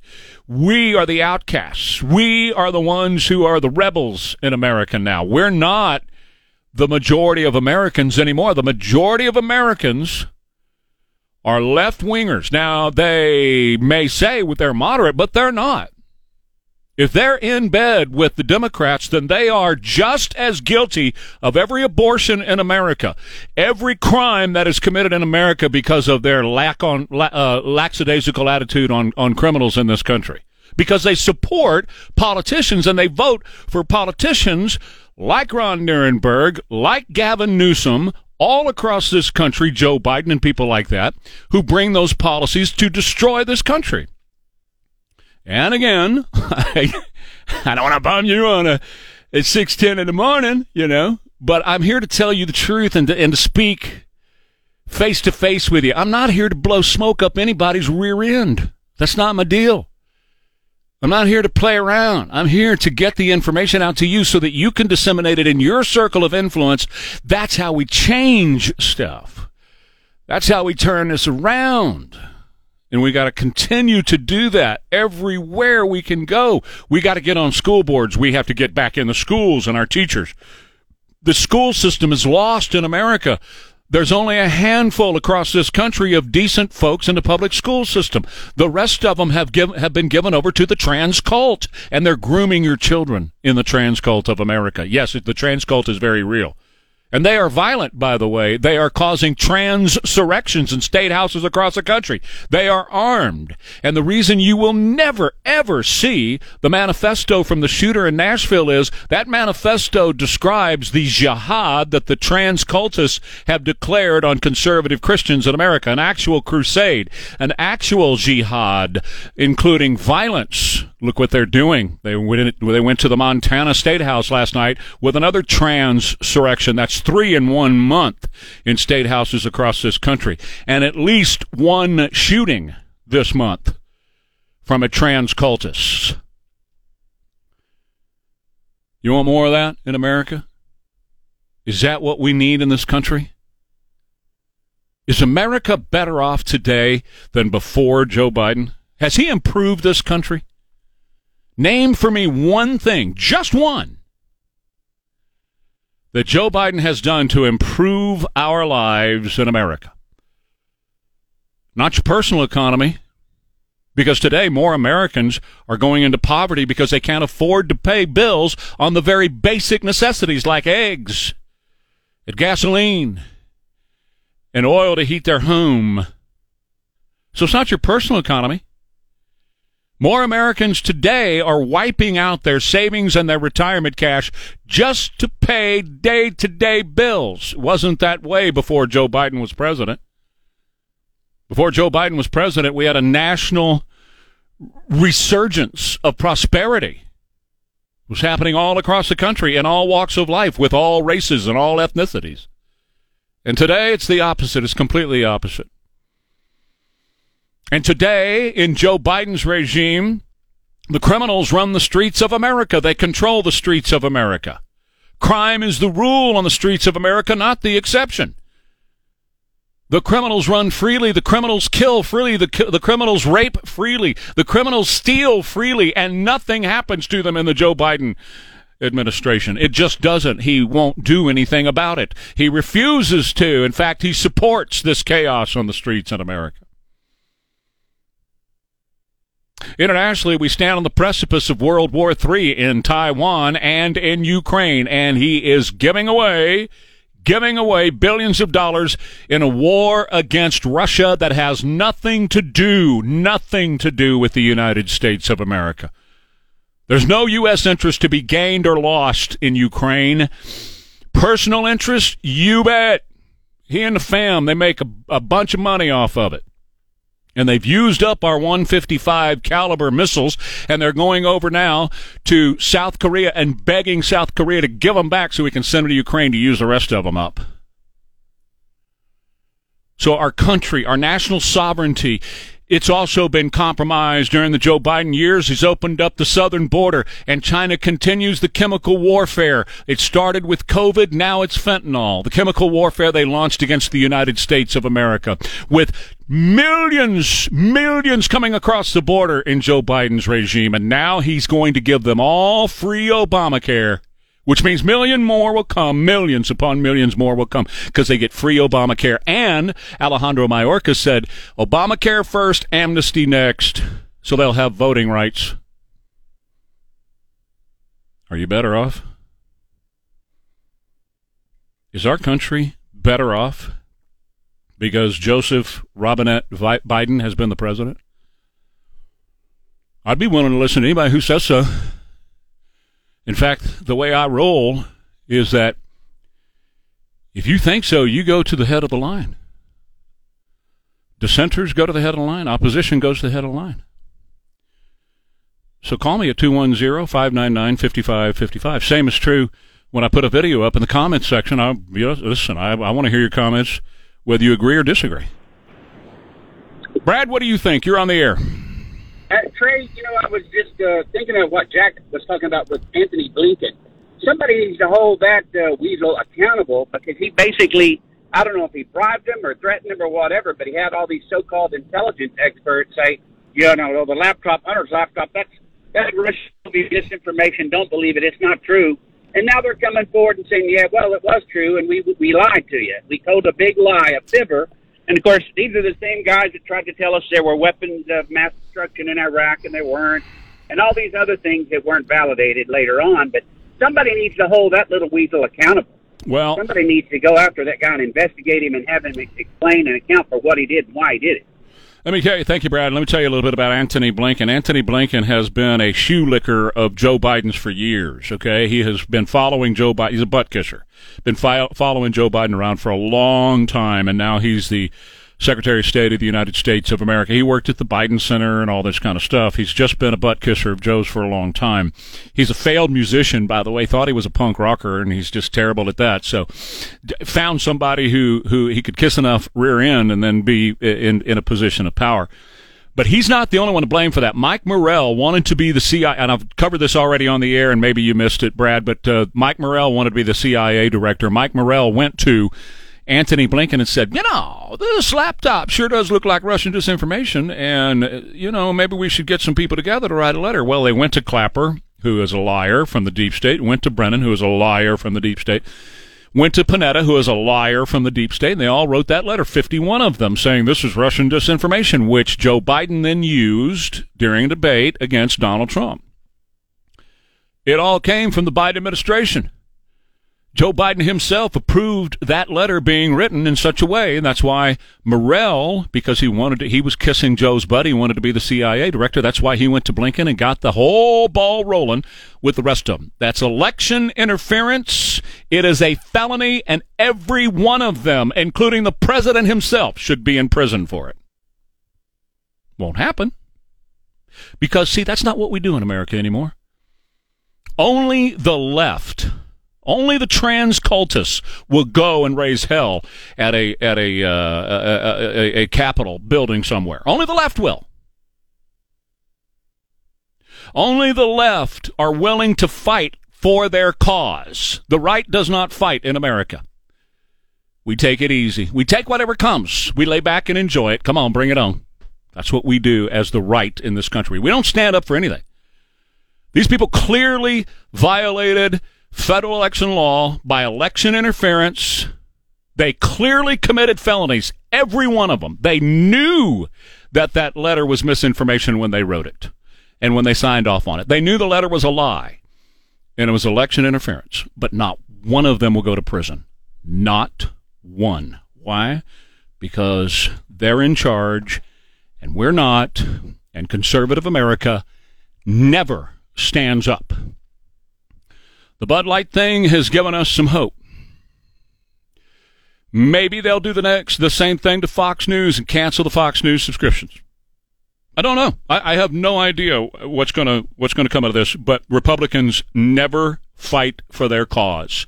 We are the outcasts. We are the ones who are the rebels in America now. We're not the majority of Americans anymore. The majority of Americans are left wingers. Now, they may say they're moderate, but they're not. If they're in bed with the Democrats, then they are just as guilty of every abortion in America, every crime that is committed in America because of their lack on uh, lackadaisical attitude on on criminals in this country. Because they support politicians and they vote for politicians like Ron Nirenberg, like Gavin Newsom, all across this country, Joe Biden and people like that, who bring those policies to destroy this country. And again, I, *laughs* I don't want to bum you on a at six ten in the morning, you know, but I'm here to tell you the truth and to, and to speak face to face with you. I'm not here to blow smoke up anybody's rear end. That's not my deal. I'm not here to play around. I'm here to get the information out to you so that you can disseminate it in your circle of influence. That's how we change stuff. That's how we turn this around. And we got to continue to do that everywhere we can go. We got to get on school boards. We have to get back in the schools and our teachers. The school system is lost in America. There's only a handful across this country of decent folks in the public school system. The rest of them have given, have been given over to the trans cult, and they're grooming your children in the trans cult of America. Yes, the trans cult is very real. And they are violent, by the way. They are causing transurrections in state houses across the country. They are armed. And the reason you will never, ever see the manifesto from the shooter in Nashville is that manifesto describes the jihad that the trans cultists have declared on conservative Christians in America. An actual crusade, an actual jihad, including violence. Look what they're doing. They went, they went to the Montana State House last night with another trans transurrection. That's three in one month in state houses across this country, and at least one shooting this month from a trans cultist. You want more of that in America? Is that what we need in this country? Is America better off today than before Joe Biden? Has he improved this country? Name for me one thing, just one, that Joe Biden has done to improve our lives in America. Not your personal economy, because today more Americans are going into poverty because they can't afford to pay bills on the very basic necessities like eggs and gasoline and oil to heat their home. So it's not your personal economy. More Americans today are wiping out their savings and their retirement cash just to pay day to day bills. It wasn't that way before Joe Biden was president. Before Joe Biden was president, we had a national resurgence of prosperity. It was happening all across the country in all walks of life with all races and all ethnicities. And today it's the opposite. It's completely opposite. And today, in Joe Biden's regime, the criminals run the streets of America. They control the streets of America. Crime is the rule on the streets of America, not the exception. The criminals run freely. The criminals kill freely. The, the criminals rape freely. The criminals steal freely, and nothing happens to them in the Joe Biden administration. It just doesn't. He won't do anything about it. He refuses to. In fact, he supports this chaos on the streets in America. Internationally, we stand on the precipice of World War III in Taiwan and in Ukraine, and he is giving away giving away billions of dollars in a war against Russia that has nothing to do, nothing to do with the United States of America. There's no U.S. interest to be gained or lost in Ukraine. Personal interest, you bet. He and the fam, they make a, a bunch of money off of it and they've used up our 155 caliber missiles and they're going over now to South Korea and begging South Korea to give them back so we can send them to Ukraine to use the rest of them up. So our country, our national sovereignty it's also been compromised during the Joe Biden years. He's opened up the southern border, and China continues the chemical warfare. It started with COVID, now it's fentanyl. The chemical warfare they launched against the United States of America, with millions, millions coming across the border in Joe Biden's regime, and now he's going to give them all free Obamacare which means million more will come, millions upon millions more will come because they get free Obamacare. And Alejandro Mayorkas said, Obamacare first, amnesty next, so they'll have voting rights. Are you better off? Is our country better off because Joseph Robinette Biden has been the president? I'd be willing to listen to anybody who says so. In fact, the way I roll is that if you think so, you go to the head of the line. Dissenters go to the head of the line. Opposition goes to the head of the line. So call me at 210-599-5555. Same is true when I put a video up in the comments section. I you know, listen, I, I want to hear your comments, whether you agree or disagree. Brad, what do you think? You're on the air. Uh, Trey, you know, I was just uh, thinking of what Jack was talking about with Antony Blinken. Somebody needs to hold that uh, weasel accountable because he basically, I don't know if he bribed him or threatened him or whatever, but he had all these so-called intelligence experts say, you know, the laptop, Hunter's laptop, that's that's Russian disinformation. Don't believe it. It's not true. And now they're coming forward and saying, yeah, well, it was true, and we we lied to you. We told a big lie, a fibber, and of course, these are the same guys that tried to tell us there were weapons of mass destruction in Iraq, and there weren't, and all these other things that weren't validated later on. But somebody needs to hold that little weasel accountable. Well, somebody needs to go after that guy and investigate him and have him explain and account for what he did and why he did it. Let me tell you, thank you, Brad. Let me tell you a little bit about Antony Blinken. Antony Blinken has been a shoe licker of Joe Biden's for years. Okay, he has been following Joe Biden. He's a butt kisser. Been fi- following Joe Biden around for a long time, and now he's the Secretary of State of the United States of America. He worked at the Biden Center and all this kind of stuff. He's just been a butt kisser of Joe's for a long time. He's a failed musician, by the way. Thought he was a punk rocker, and he's just terrible at that. So, found somebody who who he could kiss enough rear end and then be in in a position of power. But he's not the only one to blame for that. Mike Morrell wanted to be the CIA, and I've covered this already on the air, and maybe you missed it, Brad. But uh, Mike Morrell wanted to be the CIA director. Mike Morrell went to Antony Blinken and said, you know, this laptop sure does look like Russian disinformation, and, uh, you know, maybe we should get some people together to write a letter. Well, they went to Clapper, who is a liar from the deep state, went to Brennan, who is a liar from the deep state, went to Panetta, who is a liar from the deep state, and they all wrote that letter, 51 of them, saying this is Russian disinformation, which Joe Biden then used during a debate against Donald Trump. It all came from the Biden administration. Joe Biden himself approved that letter being written in such a way, and that's why Morrell, because he wanted to, he was kissing Joe's buddy, wanted to be the CIA director. That's why he went to Blinken and got the whole ball rolling with the rest of them. That's election interference. It is a felony, and every one of them, including the president himself, should be in prison for it. Won't happen. Because, see, that's not what we do in America anymore. Only the left only the trans cultists will go and raise hell at a at a, uh, a, a, a Capitol building somewhere. Only the left will. Only the left are willing to fight for their cause. The right does not fight in America. We take it easy. We take whatever comes. We lay back and enjoy it. Come on, bring it on. That's what we do as the right in this country. We don't stand up for anything. These people clearly violated federal election law by election interference. They clearly committed felonies, every one of them. They knew that that letter was misinformation when they wrote it and when they signed off on it. They knew the letter was a lie and it was election interference, but not one of them will go to prison. Not one. Why? Because they're in charge and we're not, and conservative America never stands up the Bud Light thing has given us some hope. Maybe they'll do the next the same thing to Fox News and cancel the Fox News subscriptions. I don't know. I, I have no idea what's gonna what's gonna come out of this. But Republicans never fight for their cause,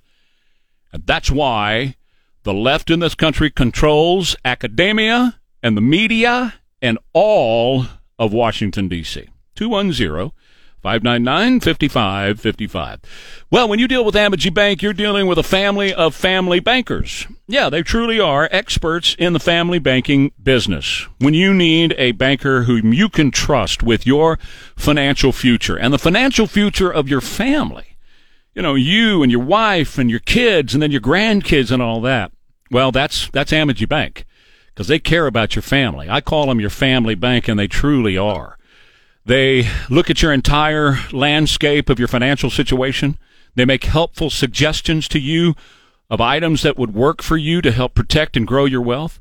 and that's why the left in this country controls academia and the media and all of Washington D.C. Two one zero 599 5555. Well, when you deal with Amegy Bank, you're dealing with a family of family bankers. Yeah, they truly are experts in the family banking business. When you need a banker whom you can trust with your financial future and the financial future of your family, you know, you and your wife and your kids and then your grandkids and all that. Well, that's that's Amegy Bank because they care about your family. I call them your family bank, and they truly are. They look at your entire landscape of your financial situation. They make helpful suggestions to you of items that would work for you to help protect and grow your wealth.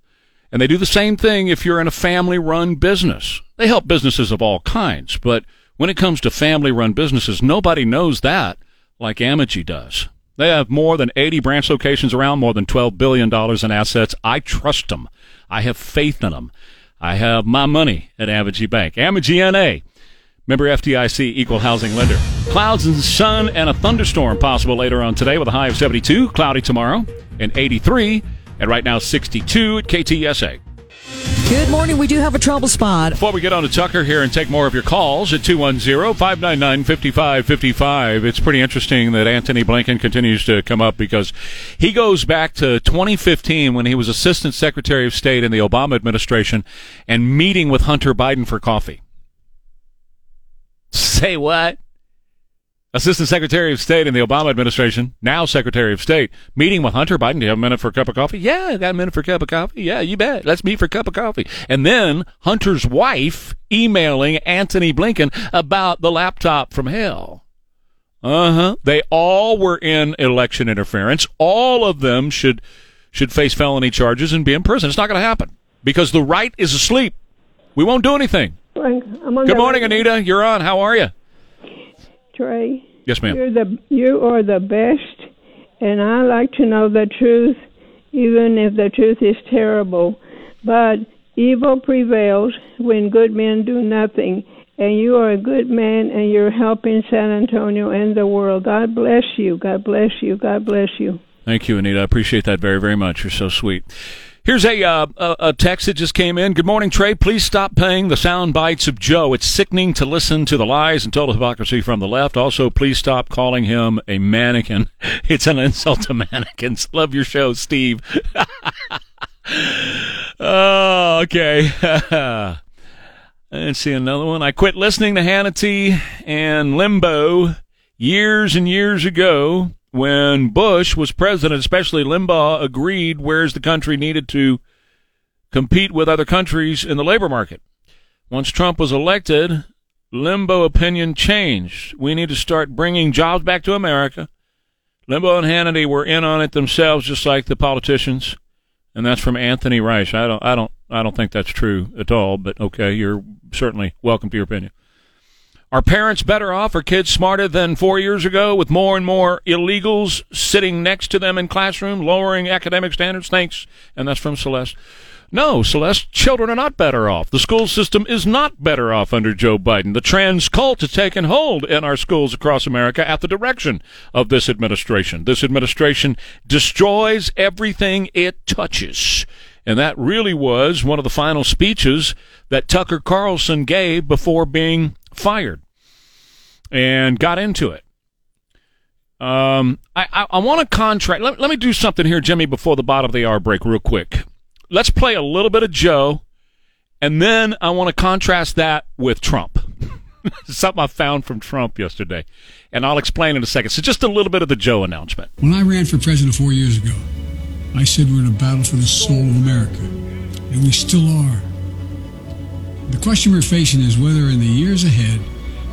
And they do the same thing if you're in a family run business. They help businesses of all kinds, but when it comes to family run businesses, nobody knows that like Amegy does. They have more than 80 branch locations around, more than $12 billion in assets. I trust them. I have faith in them. I have my money at Amegy Bank. Amegy NA. Member FDIC equal housing lender. Clouds and sun and a thunderstorm possible later on today with a high of 72. Cloudy tomorrow and 83. And right now 62 at KTSA. Good morning. We do have a trouble spot. Before we get on to Tucker here and take more of your calls at 210-599-5555, it's pretty interesting that Antony Blinken continues to come up because he goes back to 2015 when he was Assistant Secretary of State in the Obama administration and meeting with Hunter Biden for coffee. Say what? Assistant Secretary of State in the Obama administration, now Secretary of State, meeting with Hunter Biden. Do you have a minute for a cup of coffee? Yeah, I got a minute for a cup of coffee. Yeah, you bet. Let's meet for a cup of coffee. And then Hunter's wife emailing Antony Blinken about the laptop from hell. Uh huh. They all were in election interference. All of them should should face felony charges and be in prison. It's not going to happen because the right is asleep. We won't do anything. Good morning, Anita. You're on. How are you? Trey. Yes, ma'am. You're the you are the best, and I like to know the truth, even if the truth is terrible. But evil prevails when good men do nothing. And you are a good man, and you're helping San Antonio and the world. God bless you. God bless you. God bless you. Thank you, Anita. I appreciate that very, very much. You're so sweet. Here's a, uh, a text that just came in. Good morning, Trey. Please stop paying the sound bites of Joe. It's sickening to listen to the lies and total hypocrisy from the left. Also, please stop calling him a mannequin. *laughs* It's an insult to mannequins. *laughs* Love your show, Steve. *laughs* oh, okay. Let's see another one. I quit listening to Hannity and Limbaugh years and years ago when Bush was president, especially Limbaugh, agreed where's the country needed to compete with other countries in the labor market. Once Trump was elected, Limbaugh opinion changed. We need to start bringing jobs back to America. Limbaugh and Hannity were in on it themselves, just like the politicians, and that's from Anthony Rice. I don't, I don't, I don't think that's true at all. But okay, you're certainly welcome to your opinion. Are parents better off? Are kids smarter than four years ago with more and more illegals sitting next to them in classroom, lowering academic standards? Thanks. And that's from Celeste. No, Celeste, children are not better off. The school system is not better off under Joe Biden. The trans cult has taken hold in our schools across America at the direction of this administration. This administration destroys everything it touches. And that really was one of the final speeches that Tucker Carlson gave before being fired and got into it. Um, I, I, I want to contract. Let, let me do something here, Jimmy, before the bottom of the hour break, real quick. Let's play a little bit of Joe, and then I want to contrast that with Trump. *laughs* something I found from Trump yesterday, and I'll explain in a second. So, just a little bit of the Joe announcement. When I ran for president four years ago, I said we're in a battle for the soul of America, and we still are. The question we're facing is whether in the years ahead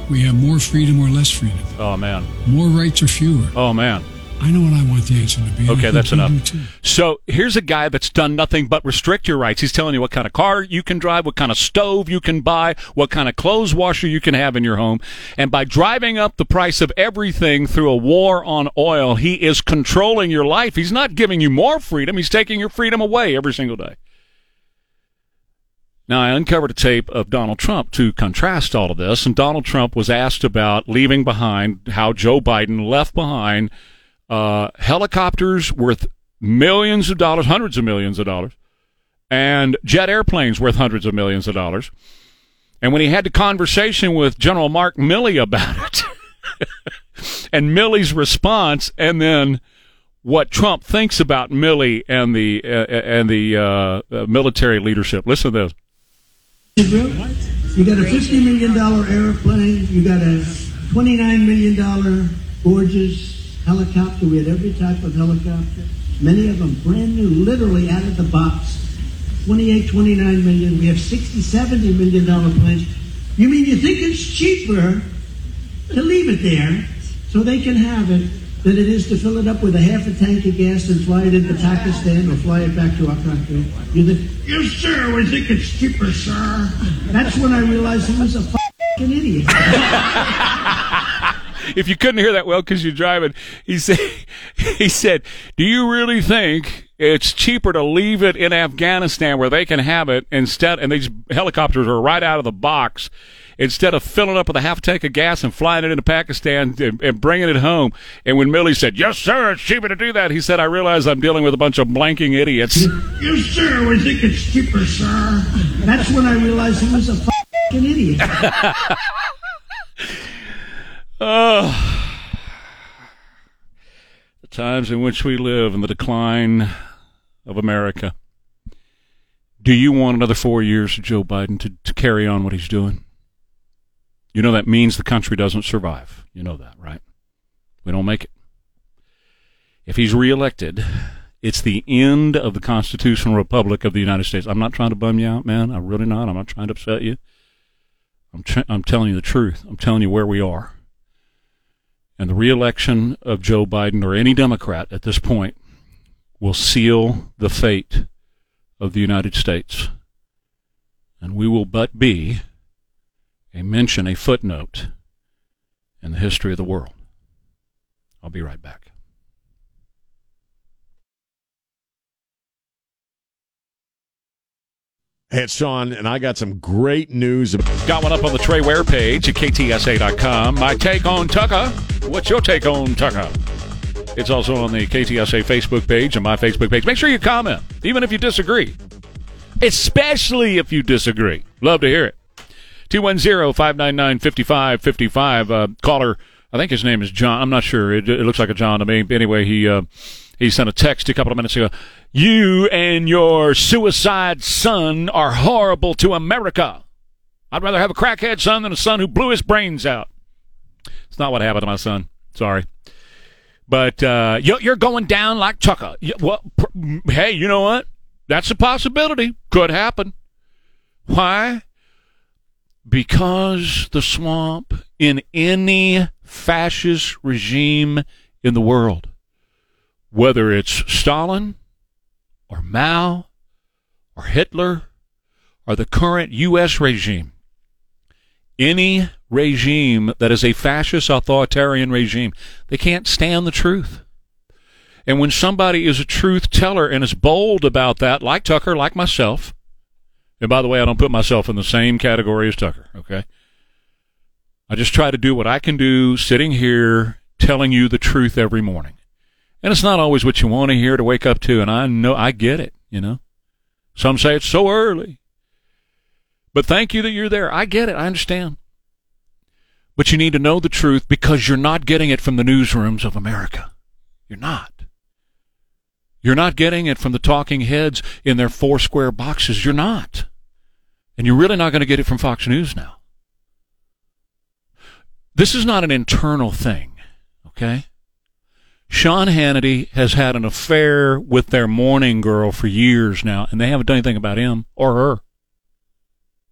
we have more freedom or less freedom, Oh man. more rights or fewer. Oh man. I know what I want the answer to be. Okay, that's enough. So here's a guy that's done nothing but restrict your rights. He's telling you what kind of car you can drive, what kind of stove you can buy, what kind of clothes washer you can have in your home. And by driving up the price of everything through a war on oil, he is controlling your life. He's not giving you more freedom, he's taking your freedom away every single day. Now, I uncovered a tape of Donald Trump to contrast all of this, and Donald Trump was asked about leaving behind how Joe Biden left behind uh, helicopters worth millions of dollars, hundreds of millions of dollars, and jet airplanes worth hundreds of millions of dollars. And when he had the conversation with General Mark Milley about it, *laughs* and Milley's response, and then what Trump thinks about Milley and the uh, and the uh, military leadership. Listen to this. You got a fifty million dollar airplane. You got a twenty nine million dollar gorgeous helicopter. We had every type of helicopter. Many of them brand new, literally out of the box. 28, 29 million. We have 60, 70 million dollar planes. You mean you think it's cheaper to leave it there so they can have it than it is to fill it up with a half a tank of gas and fly it into Pakistan or fly it back to our country? You think, yes, sir, we think it's cheaper, sir. That's when I realized he was a fucking idiot. *laughs* if you couldn't hear that well because you're driving, he said, *laughs* he said, "Do you really think it's cheaper to leave it in Afghanistan where they can have it instead?" And these helicopters are right out of the box. Instead of filling up with a half tank of gas and flying it into Pakistan and, and bringing it home, and when Milley said, "Yes, sir, it's cheaper to do that," he said, "I realize I'm dealing with a bunch of blanking idiots." yes, sir, we think it's cheaper, sir. That's when I realized he was a fucking idiot. *laughs* *laughs* Oh, the times in which we live and the decline of America. Do you want another four years of Joe Biden to, to carry on what he's doing? You know that means the country doesn't survive. You know that, right? We don't make it. If he's reelected, it's the end of the constitutional republic of the United States. I'm not trying to bum you out, man. I'm really not. I'm not trying to upset you. I'm, tr- I'm telling you the truth. I'm telling you where we are. And the reelection of Joe Biden or any Democrat at this point will seal the fate of the United States. And we will but be a mention, a footnote in the history of the world. I'll be right back. Hey, it's Sean, and I got some great news. Got one up on the Trey Ware page at ktsa.com. My take on Tucker. What's your take on Tucker? It's also on the KTSA Facebook page and my Facebook page. Make sure you comment, even if you disagree. Especially if you disagree. Love to hear it. 210-599-5555. Uh, caller, I think his name is John. I'm not sure. It, it looks like a John to me. Anyway, he uh, he sent a text a couple of minutes ago. You and your suicide son are horrible to America. I'd rather have a crackhead son than a son who blew his brains out. It's not what happened to my son. Sorry. But uh, you're you're going down like Tucker. Well, hey, you know what? That's a possibility. Could happen. Why? Because the swamp in any fascist regime in the world whether it's Stalin or Mao or Hitler or the current U.S. regime, any regime that is a fascist authoritarian regime, they can't stand the truth. And when somebody is a truth teller and is bold about that, like Tucker, like myself, and by the way, I don't put myself in the same category as Tucker, okay? I just try to do what I can do sitting here telling you the truth every morning. And it's not always what you want to hear to wake up to, and I know I get it, you know. Some say it's so early. But thank you that you're there. I get it. I understand. But you need to know the truth because you're not getting it from the newsrooms of America. You're not. You're not getting it from the talking heads in their four square boxes. You're not. And you're really not going to get it from Fox News now. This is not an internal thing, okay? Sean Hannity has had an affair with their morning girl for years now, and they haven't done anything about him or her.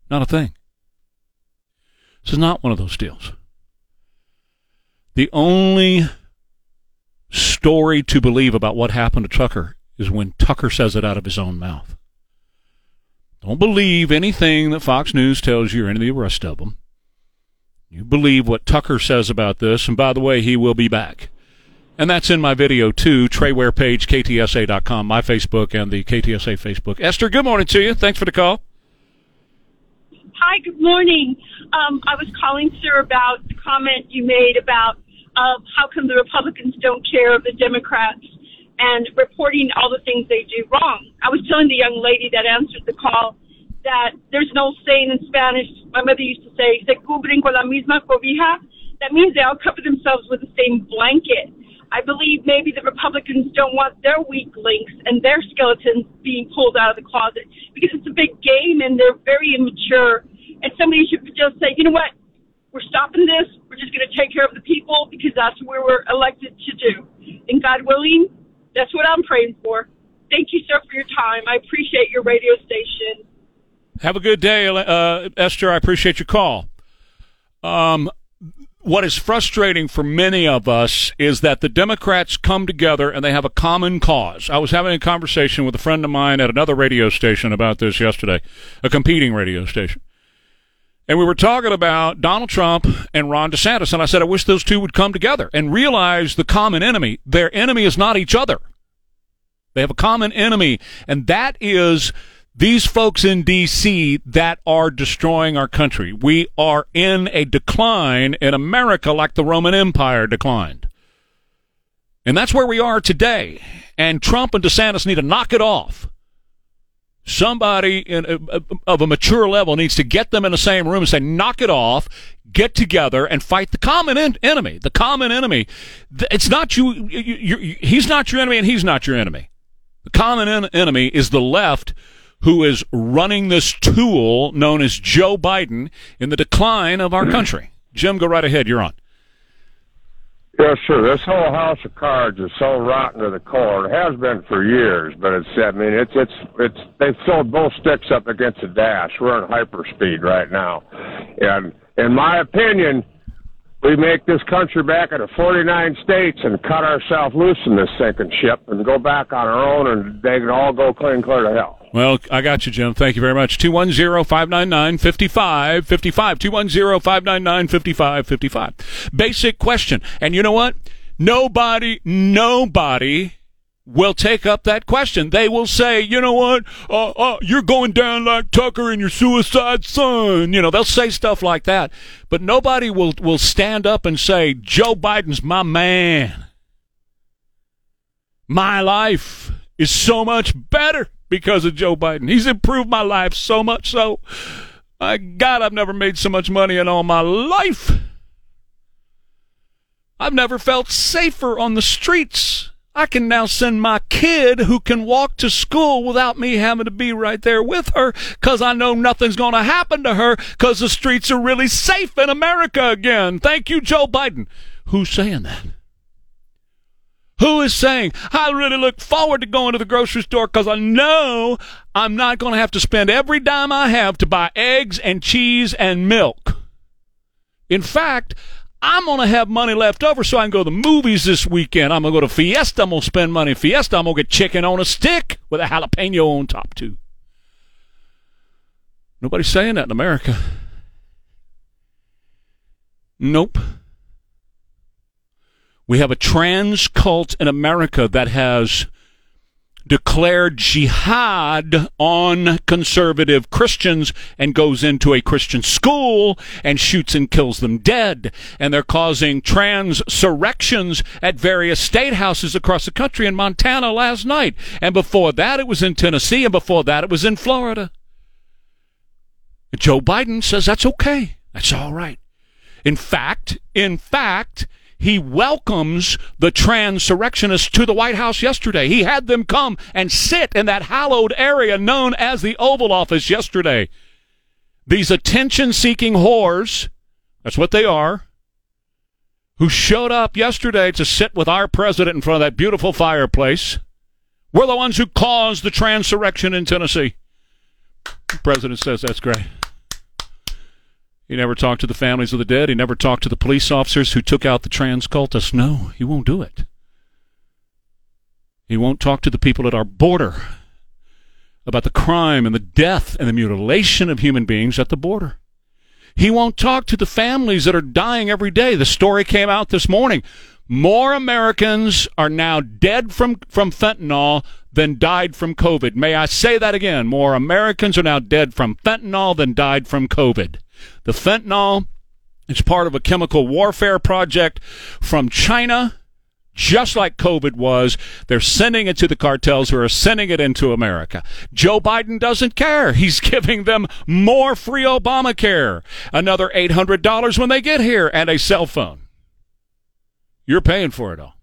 Not a thing. This is not one of those deals. The only story to believe about what happened to Tucker is when Tucker says it out of his own mouth. Don't believe anything that Fox News tells you or any of the rest of them. You believe what Tucker says about this, and by the way, he will be back. And that's in my video too, Trey Ware page, KTSA.com, my Facebook and the KTSA Facebook. Esther, good morning to you. Thanks for the call. Hi, good morning. Um, I was calling, sir, about the comment you made about uh, how come the Republicans don't care of the Democrats and reporting all the things they do wrong. I was telling the young lady that answered the call that there's no saying in Spanish. My mother used to say, se cubren con la misma cobija. That means they all cover themselves with the same blanket. I believe maybe the Republicans don't want their weak links and their skeletons being pulled out of the closet because it's a big game and they're very immature. And somebody should just say, you know what? We're stopping this. We're just going to take care of the people because that's what we're elected to do. And God willing, that's what I'm praying for. Thank you, sir, for your time. I appreciate your radio station. Have a good day, uh, Esther. I appreciate your call. Um, what is frustrating for many of us is that the Democrats come together and they have a common cause. I was having a conversation with a friend of mine at another radio station about this yesterday, a competing radio station. And we were talking about Donald Trump and Ron DeSantis. And I said, I wish those two would come together and realize the common enemy. Their enemy is not each other. They have a common enemy, and that is these folks in D.C. that are destroying our country. We are in a decline in America like the Roman Empire declined. And that's where we are today. And Trump and DeSantis need to knock it off. Somebody in, uh, of a mature level needs to get them in the same room and say, knock it off, get together and fight the common en- enemy. The common enemy. It's not you, you, you, he's not your enemy and he's not your enemy. The common en- enemy is the left who is running this tool known as Joe Biden in the decline of our country. Jim, go right ahead. You're on. Yeah, sure. This whole house of cards is so rotten to the core. It has been for years, but it's I mean it's it's it's they've thrown both sticks up against the dash. We're in hyperspeed right now. And in my opinion, we make this country back into 49 states and cut ourselves loose from this sinking ship and go back on our own and they can all go clean clear to hell. Well, I got you, Jim. Thank you very much. 210 599 5555. 210 599 5555. Basic question. And you know what? Nobody, nobody will take up that question. They will say, you know what? Uh, uh, you're going down like Tucker and your suicide son. You know, they'll say stuff like that. But nobody will, will stand up and say, Joe Biden's my man. My life is so much better because of Joe Biden. He's improved my life so much so. My God, I've never made so much money in all my life. I've never felt safer on the streets. I can now send my kid who can walk to school without me having to be right there with her because I know nothing's going to happen to her because the streets are really safe in America again. Thank you, Joe Biden. Who's saying that? Who is saying, I really look forward to going to the grocery store because I know I'm not going to have to spend every dime I have to buy eggs and cheese and milk. In fact, I'm going to have money left over so I can go to the movies this weekend. I'm going to go to Fiesta. I'm going to spend money. Fiesta, I'm going to get chicken on a stick with a jalapeno on top, too. Nobody's saying that in America. Nope. We have a trans cult in America that has declared jihad on conservative Christians and goes into a Christian school and shoots and kills them dead. And they're causing trans transurrections at various state houses across the country in Montana last night. And before that, it was in Tennessee. And before that, it was in Florida. Joe Biden says that's okay. That's all right. In fact, in fact, he welcomes the transurrectionists to the White House yesterday. He had them come and sit in that hallowed area known as the Oval Office yesterday. These attention seeking whores, that's what they are, who showed up yesterday to sit with our president in front of that beautiful fireplace, were the ones who caused the transurrection in Tennessee. The president says that's great. He never talked to the families of the dead. He never talked to the police officers who took out the trans cultists. No, he won't do it. He won't talk to the people at our border about the crime and the death and the mutilation of human beings at the border. He won't talk to the families that are dying every day. The story came out this morning. More Americans are now dead from, from fentanyl than died from COVID. May I say that again? More Americans are now dead from fentanyl than died from COVID. The fentanyl is part of a chemical warfare project from China, just like COVID was. They're sending it to the cartels who are sending it into America. Joe Biden doesn't care. He's *laughs* giving them more free Obamacare, another $800 when they get here, and a cell phone. You're paying for it all.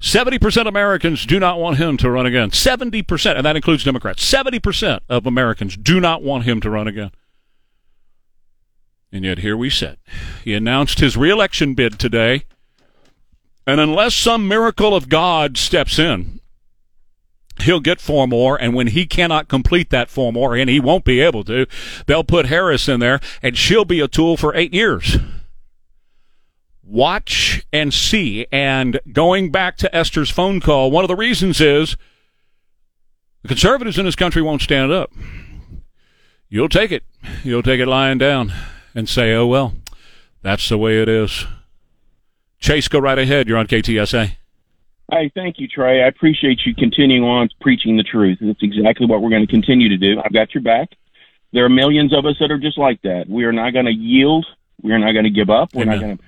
70% of Americans do not want him to run again. 70%, and that includes Democrats. 70% of Americans do not want him to run again. And yet here we sit. He announced his reelection bid today. And unless some miracle of God steps in, he'll get four more. And when he cannot complete that four more, and he won't be able to, they'll put Harris in there, and she'll be a tool for eight years watch and see. And going back to Esther's phone call, one of the reasons is the conservatives in this country won't stand up. You'll take it. You'll take it lying down and say, oh, well, that's the way it is. Chase, go right ahead. You're on KTSA. Hey, thank you, Trey. I appreciate you continuing on preaching the truth. That's exactly what we're going to continue to do. I've got your back. There are millions of us that are just like that. We are not going to yield. We are not going to give up. We're Amen. not going to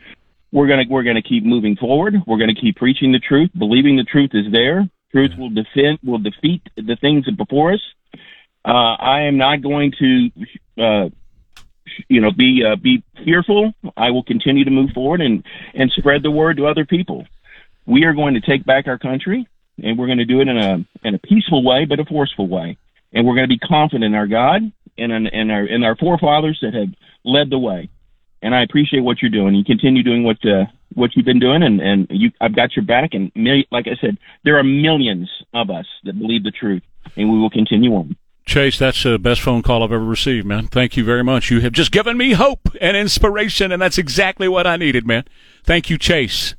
we're going to we're to keep moving forward. We're going to keep preaching the truth, believing the truth is there. Truth will defend will defeat the things before us. Uh, I am not going to, uh, you know, be uh, be fearful. I will continue to move forward and and spread the word to other people. We are going to take back our country, and we're going to do it in a in a peaceful way, but a forceful way. And we're going to be confident in our God and in, in our in our forefathers that have led the way and I appreciate what you're doing. You continue doing what uh, what you've been doing, and and you, I've got your back. And mil- like I said, there are millions of us that believe the truth, and we will continue on. Chase, that's the best phone call I've ever received, man. Thank you very much. You have just given me hope and inspiration, and that's exactly what I needed, man. Thank you, Chase.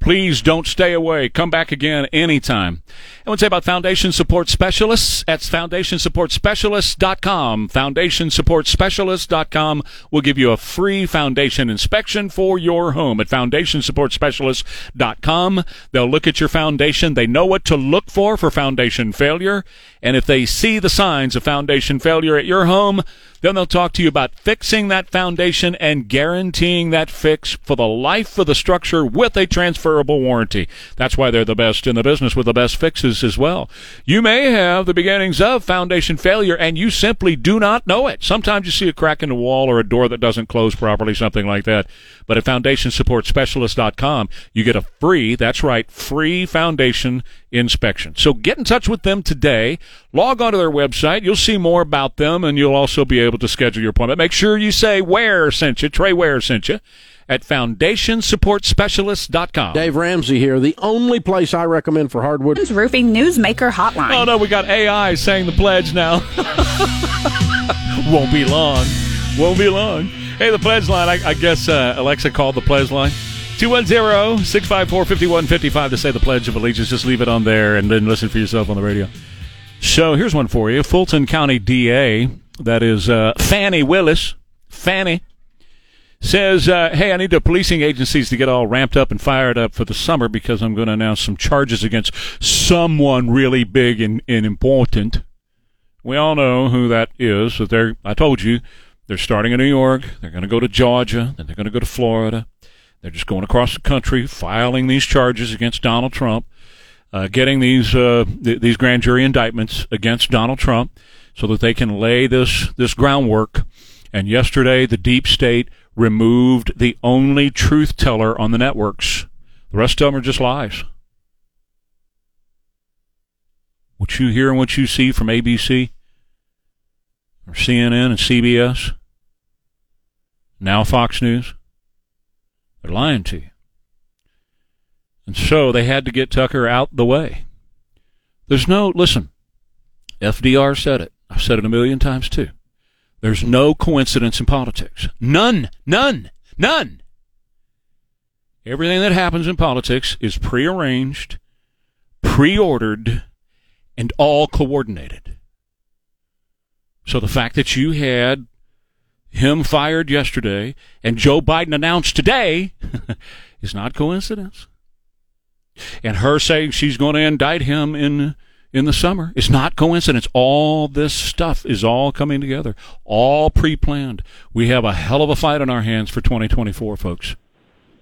Please don't stay away. Come back again anytime. I want to say about Foundation Support Specialists. That's foundationsupportspecialists.com. Foundationsupportspecialists.com will give you a free foundation inspection for your home at foundationsupportspecialists.com. They'll look at your foundation. They know what to look for for foundation failure. And if they see the signs of foundation failure at your home, then they'll talk to you about fixing that foundation and guaranteeing that fix for the life of the structure with a transferable warranty. That's why they're the best in the business with the best fixes as well. You may have the beginnings of foundation failure and you simply do not know it. Sometimes you see a crack in the wall or a door that doesn't close properly, something like that. But at foundationsupportspecialist.com, you get a free, that's right, free foundation inspection. So get in touch with them today. Log onto their website. You'll see more about them and you'll also be able to schedule your appointment. Make sure you say Ware sent you, Trey Ware sent you at foundationsupportspecialist.com. Dave Ramsey here. The only place I recommend for hardwood Roofing Newsmaker Hotline. Oh no, we got AI saying the pledge now. *laughs* Won't be long. Won't be long. Hey, the pledge line. I, I guess uh, Alexa called the pledge line. 210 654 5155 to say the Pledge of Allegiance. Just leave it on there and then listen for yourself on the radio. So here's one for you. Fulton County DA, that is uh, Fani Willis, Fani, says, uh, Hey, I need the policing agencies to get all ramped up and fired up for the summer because I'm going to announce some charges against someone really big and, and important. We all know who that is. That they're, I told you, they're starting in New York. They're going to go to Georgia. Then they're going to go to Florida. They're just going across the country, filing these charges against Donald Trump, uh, getting these uh, th- these grand jury indictments against Donald Trump, so that they can lay this this groundwork. And yesterday, the deep state removed the only truth teller on the networks. The rest of them are just lies. What you hear and what you see from ABC or CNN and CBS, now Fox News, they're lying to you. And so they had to get Tucker out the way. There's no, listen, FDR said it. I've said it a million times too. There's no coincidence in politics. None. None. None. Everything that happens in politics is prearranged, pre-ordered, and all coordinated. So the fact that you had him fired yesterday and Joe Biden announced today *laughs* is not coincidence. And her saying she's going to indict him in in the summer is not coincidence. All this stuff is all coming together, all pre-planned. We have a hell of a fight on our hands for 2024, folks.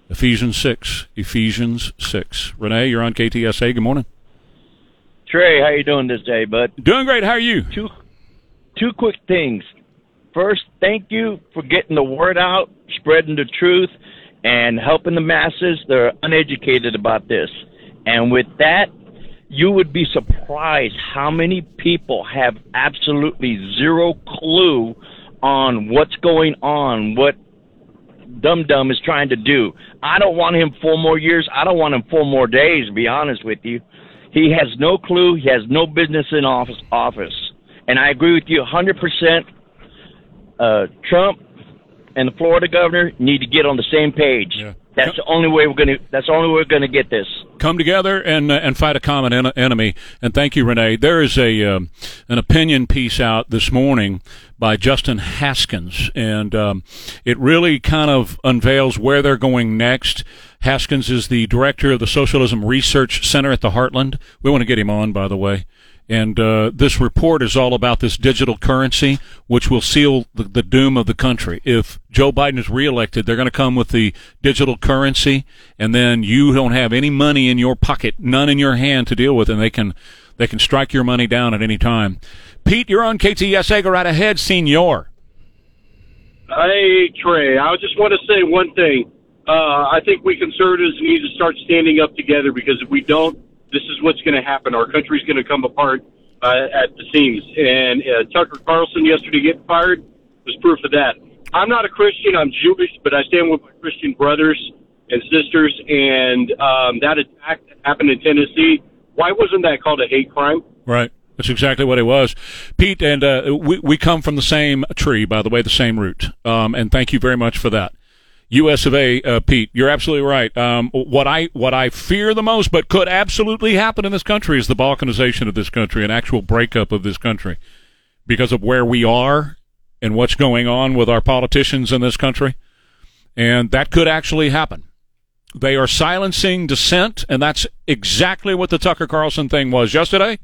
Ephesians 6, Ephesians 6. Renee, you're on KTSA. Good morning. Trey, how you doing this day, bud? Doing great. How are you? Two, two quick things. First, thank you for getting the word out, spreading the truth, and helping the masses that are uneducated about this. And with that, you would be surprised how many people have absolutely zero clue on what's going on, what Dum Dum is trying to do. I don't want him four more years. I don't want him four more days, to be honest with you. He has no clue. He has no business in office. office. And I agree with you 100%. Uh, Trump and the Florida governor need to get on the same page. Yeah. That's the only way we're going to. That's the only way we're going to get this. come together and uh, and fight a common en- enemy. And thank you, Renee. There is a um, an opinion piece out this morning by Justin Haskins, and um, it really kind of unveils where they're going next. Haskins is the director of the Socialism Research Center at the Heartland. We want to get him on, by the way. And uh, this report is all about this digital currency, which will seal the, the doom of the country. If Joe Biden is reelected, they're going to come with the digital currency, and then you don't have any money in your pocket, none in your hand to deal with, and they can they can strike your money down at any time. Pete, you're on KTSA. Go right ahead, Senor. Hey, Trey, I just want to say one thing. Uh, I think we conservatives need to start standing up together because if we don't, this is what's going to happen. Our country's going to come apart uh, at the seams. And uh, Tucker Carlson yesterday getting fired was proof of that. I'm not a Christian. I'm Jewish, but I stand with my Christian brothers and sisters. And um, that attack that happened in Tennessee, why wasn't that called a hate crime? Right. That's exactly what it was, Pete. And uh, we we come from the same tree, by the way, the same root. Um, and thank you very much for that. U.S. of A. Uh, Pete, you're absolutely right. Um, what I what I fear the most, but could absolutely happen in this country, is the balkanization of this country, an actual breakup of this country, because of where we are and what's going on with our politicians in this country, and that could actually happen. They are silencing dissent, and that's exactly what the Tucker Carlson thing was yesterday.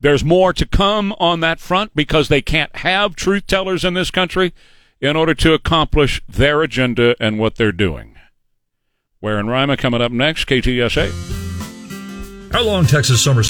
There's more to come on that front because they can't have truth tellers in this country in order to accomplish their agenda and what they're doing. Where in Rima coming up next, KTSA. How long Texas summer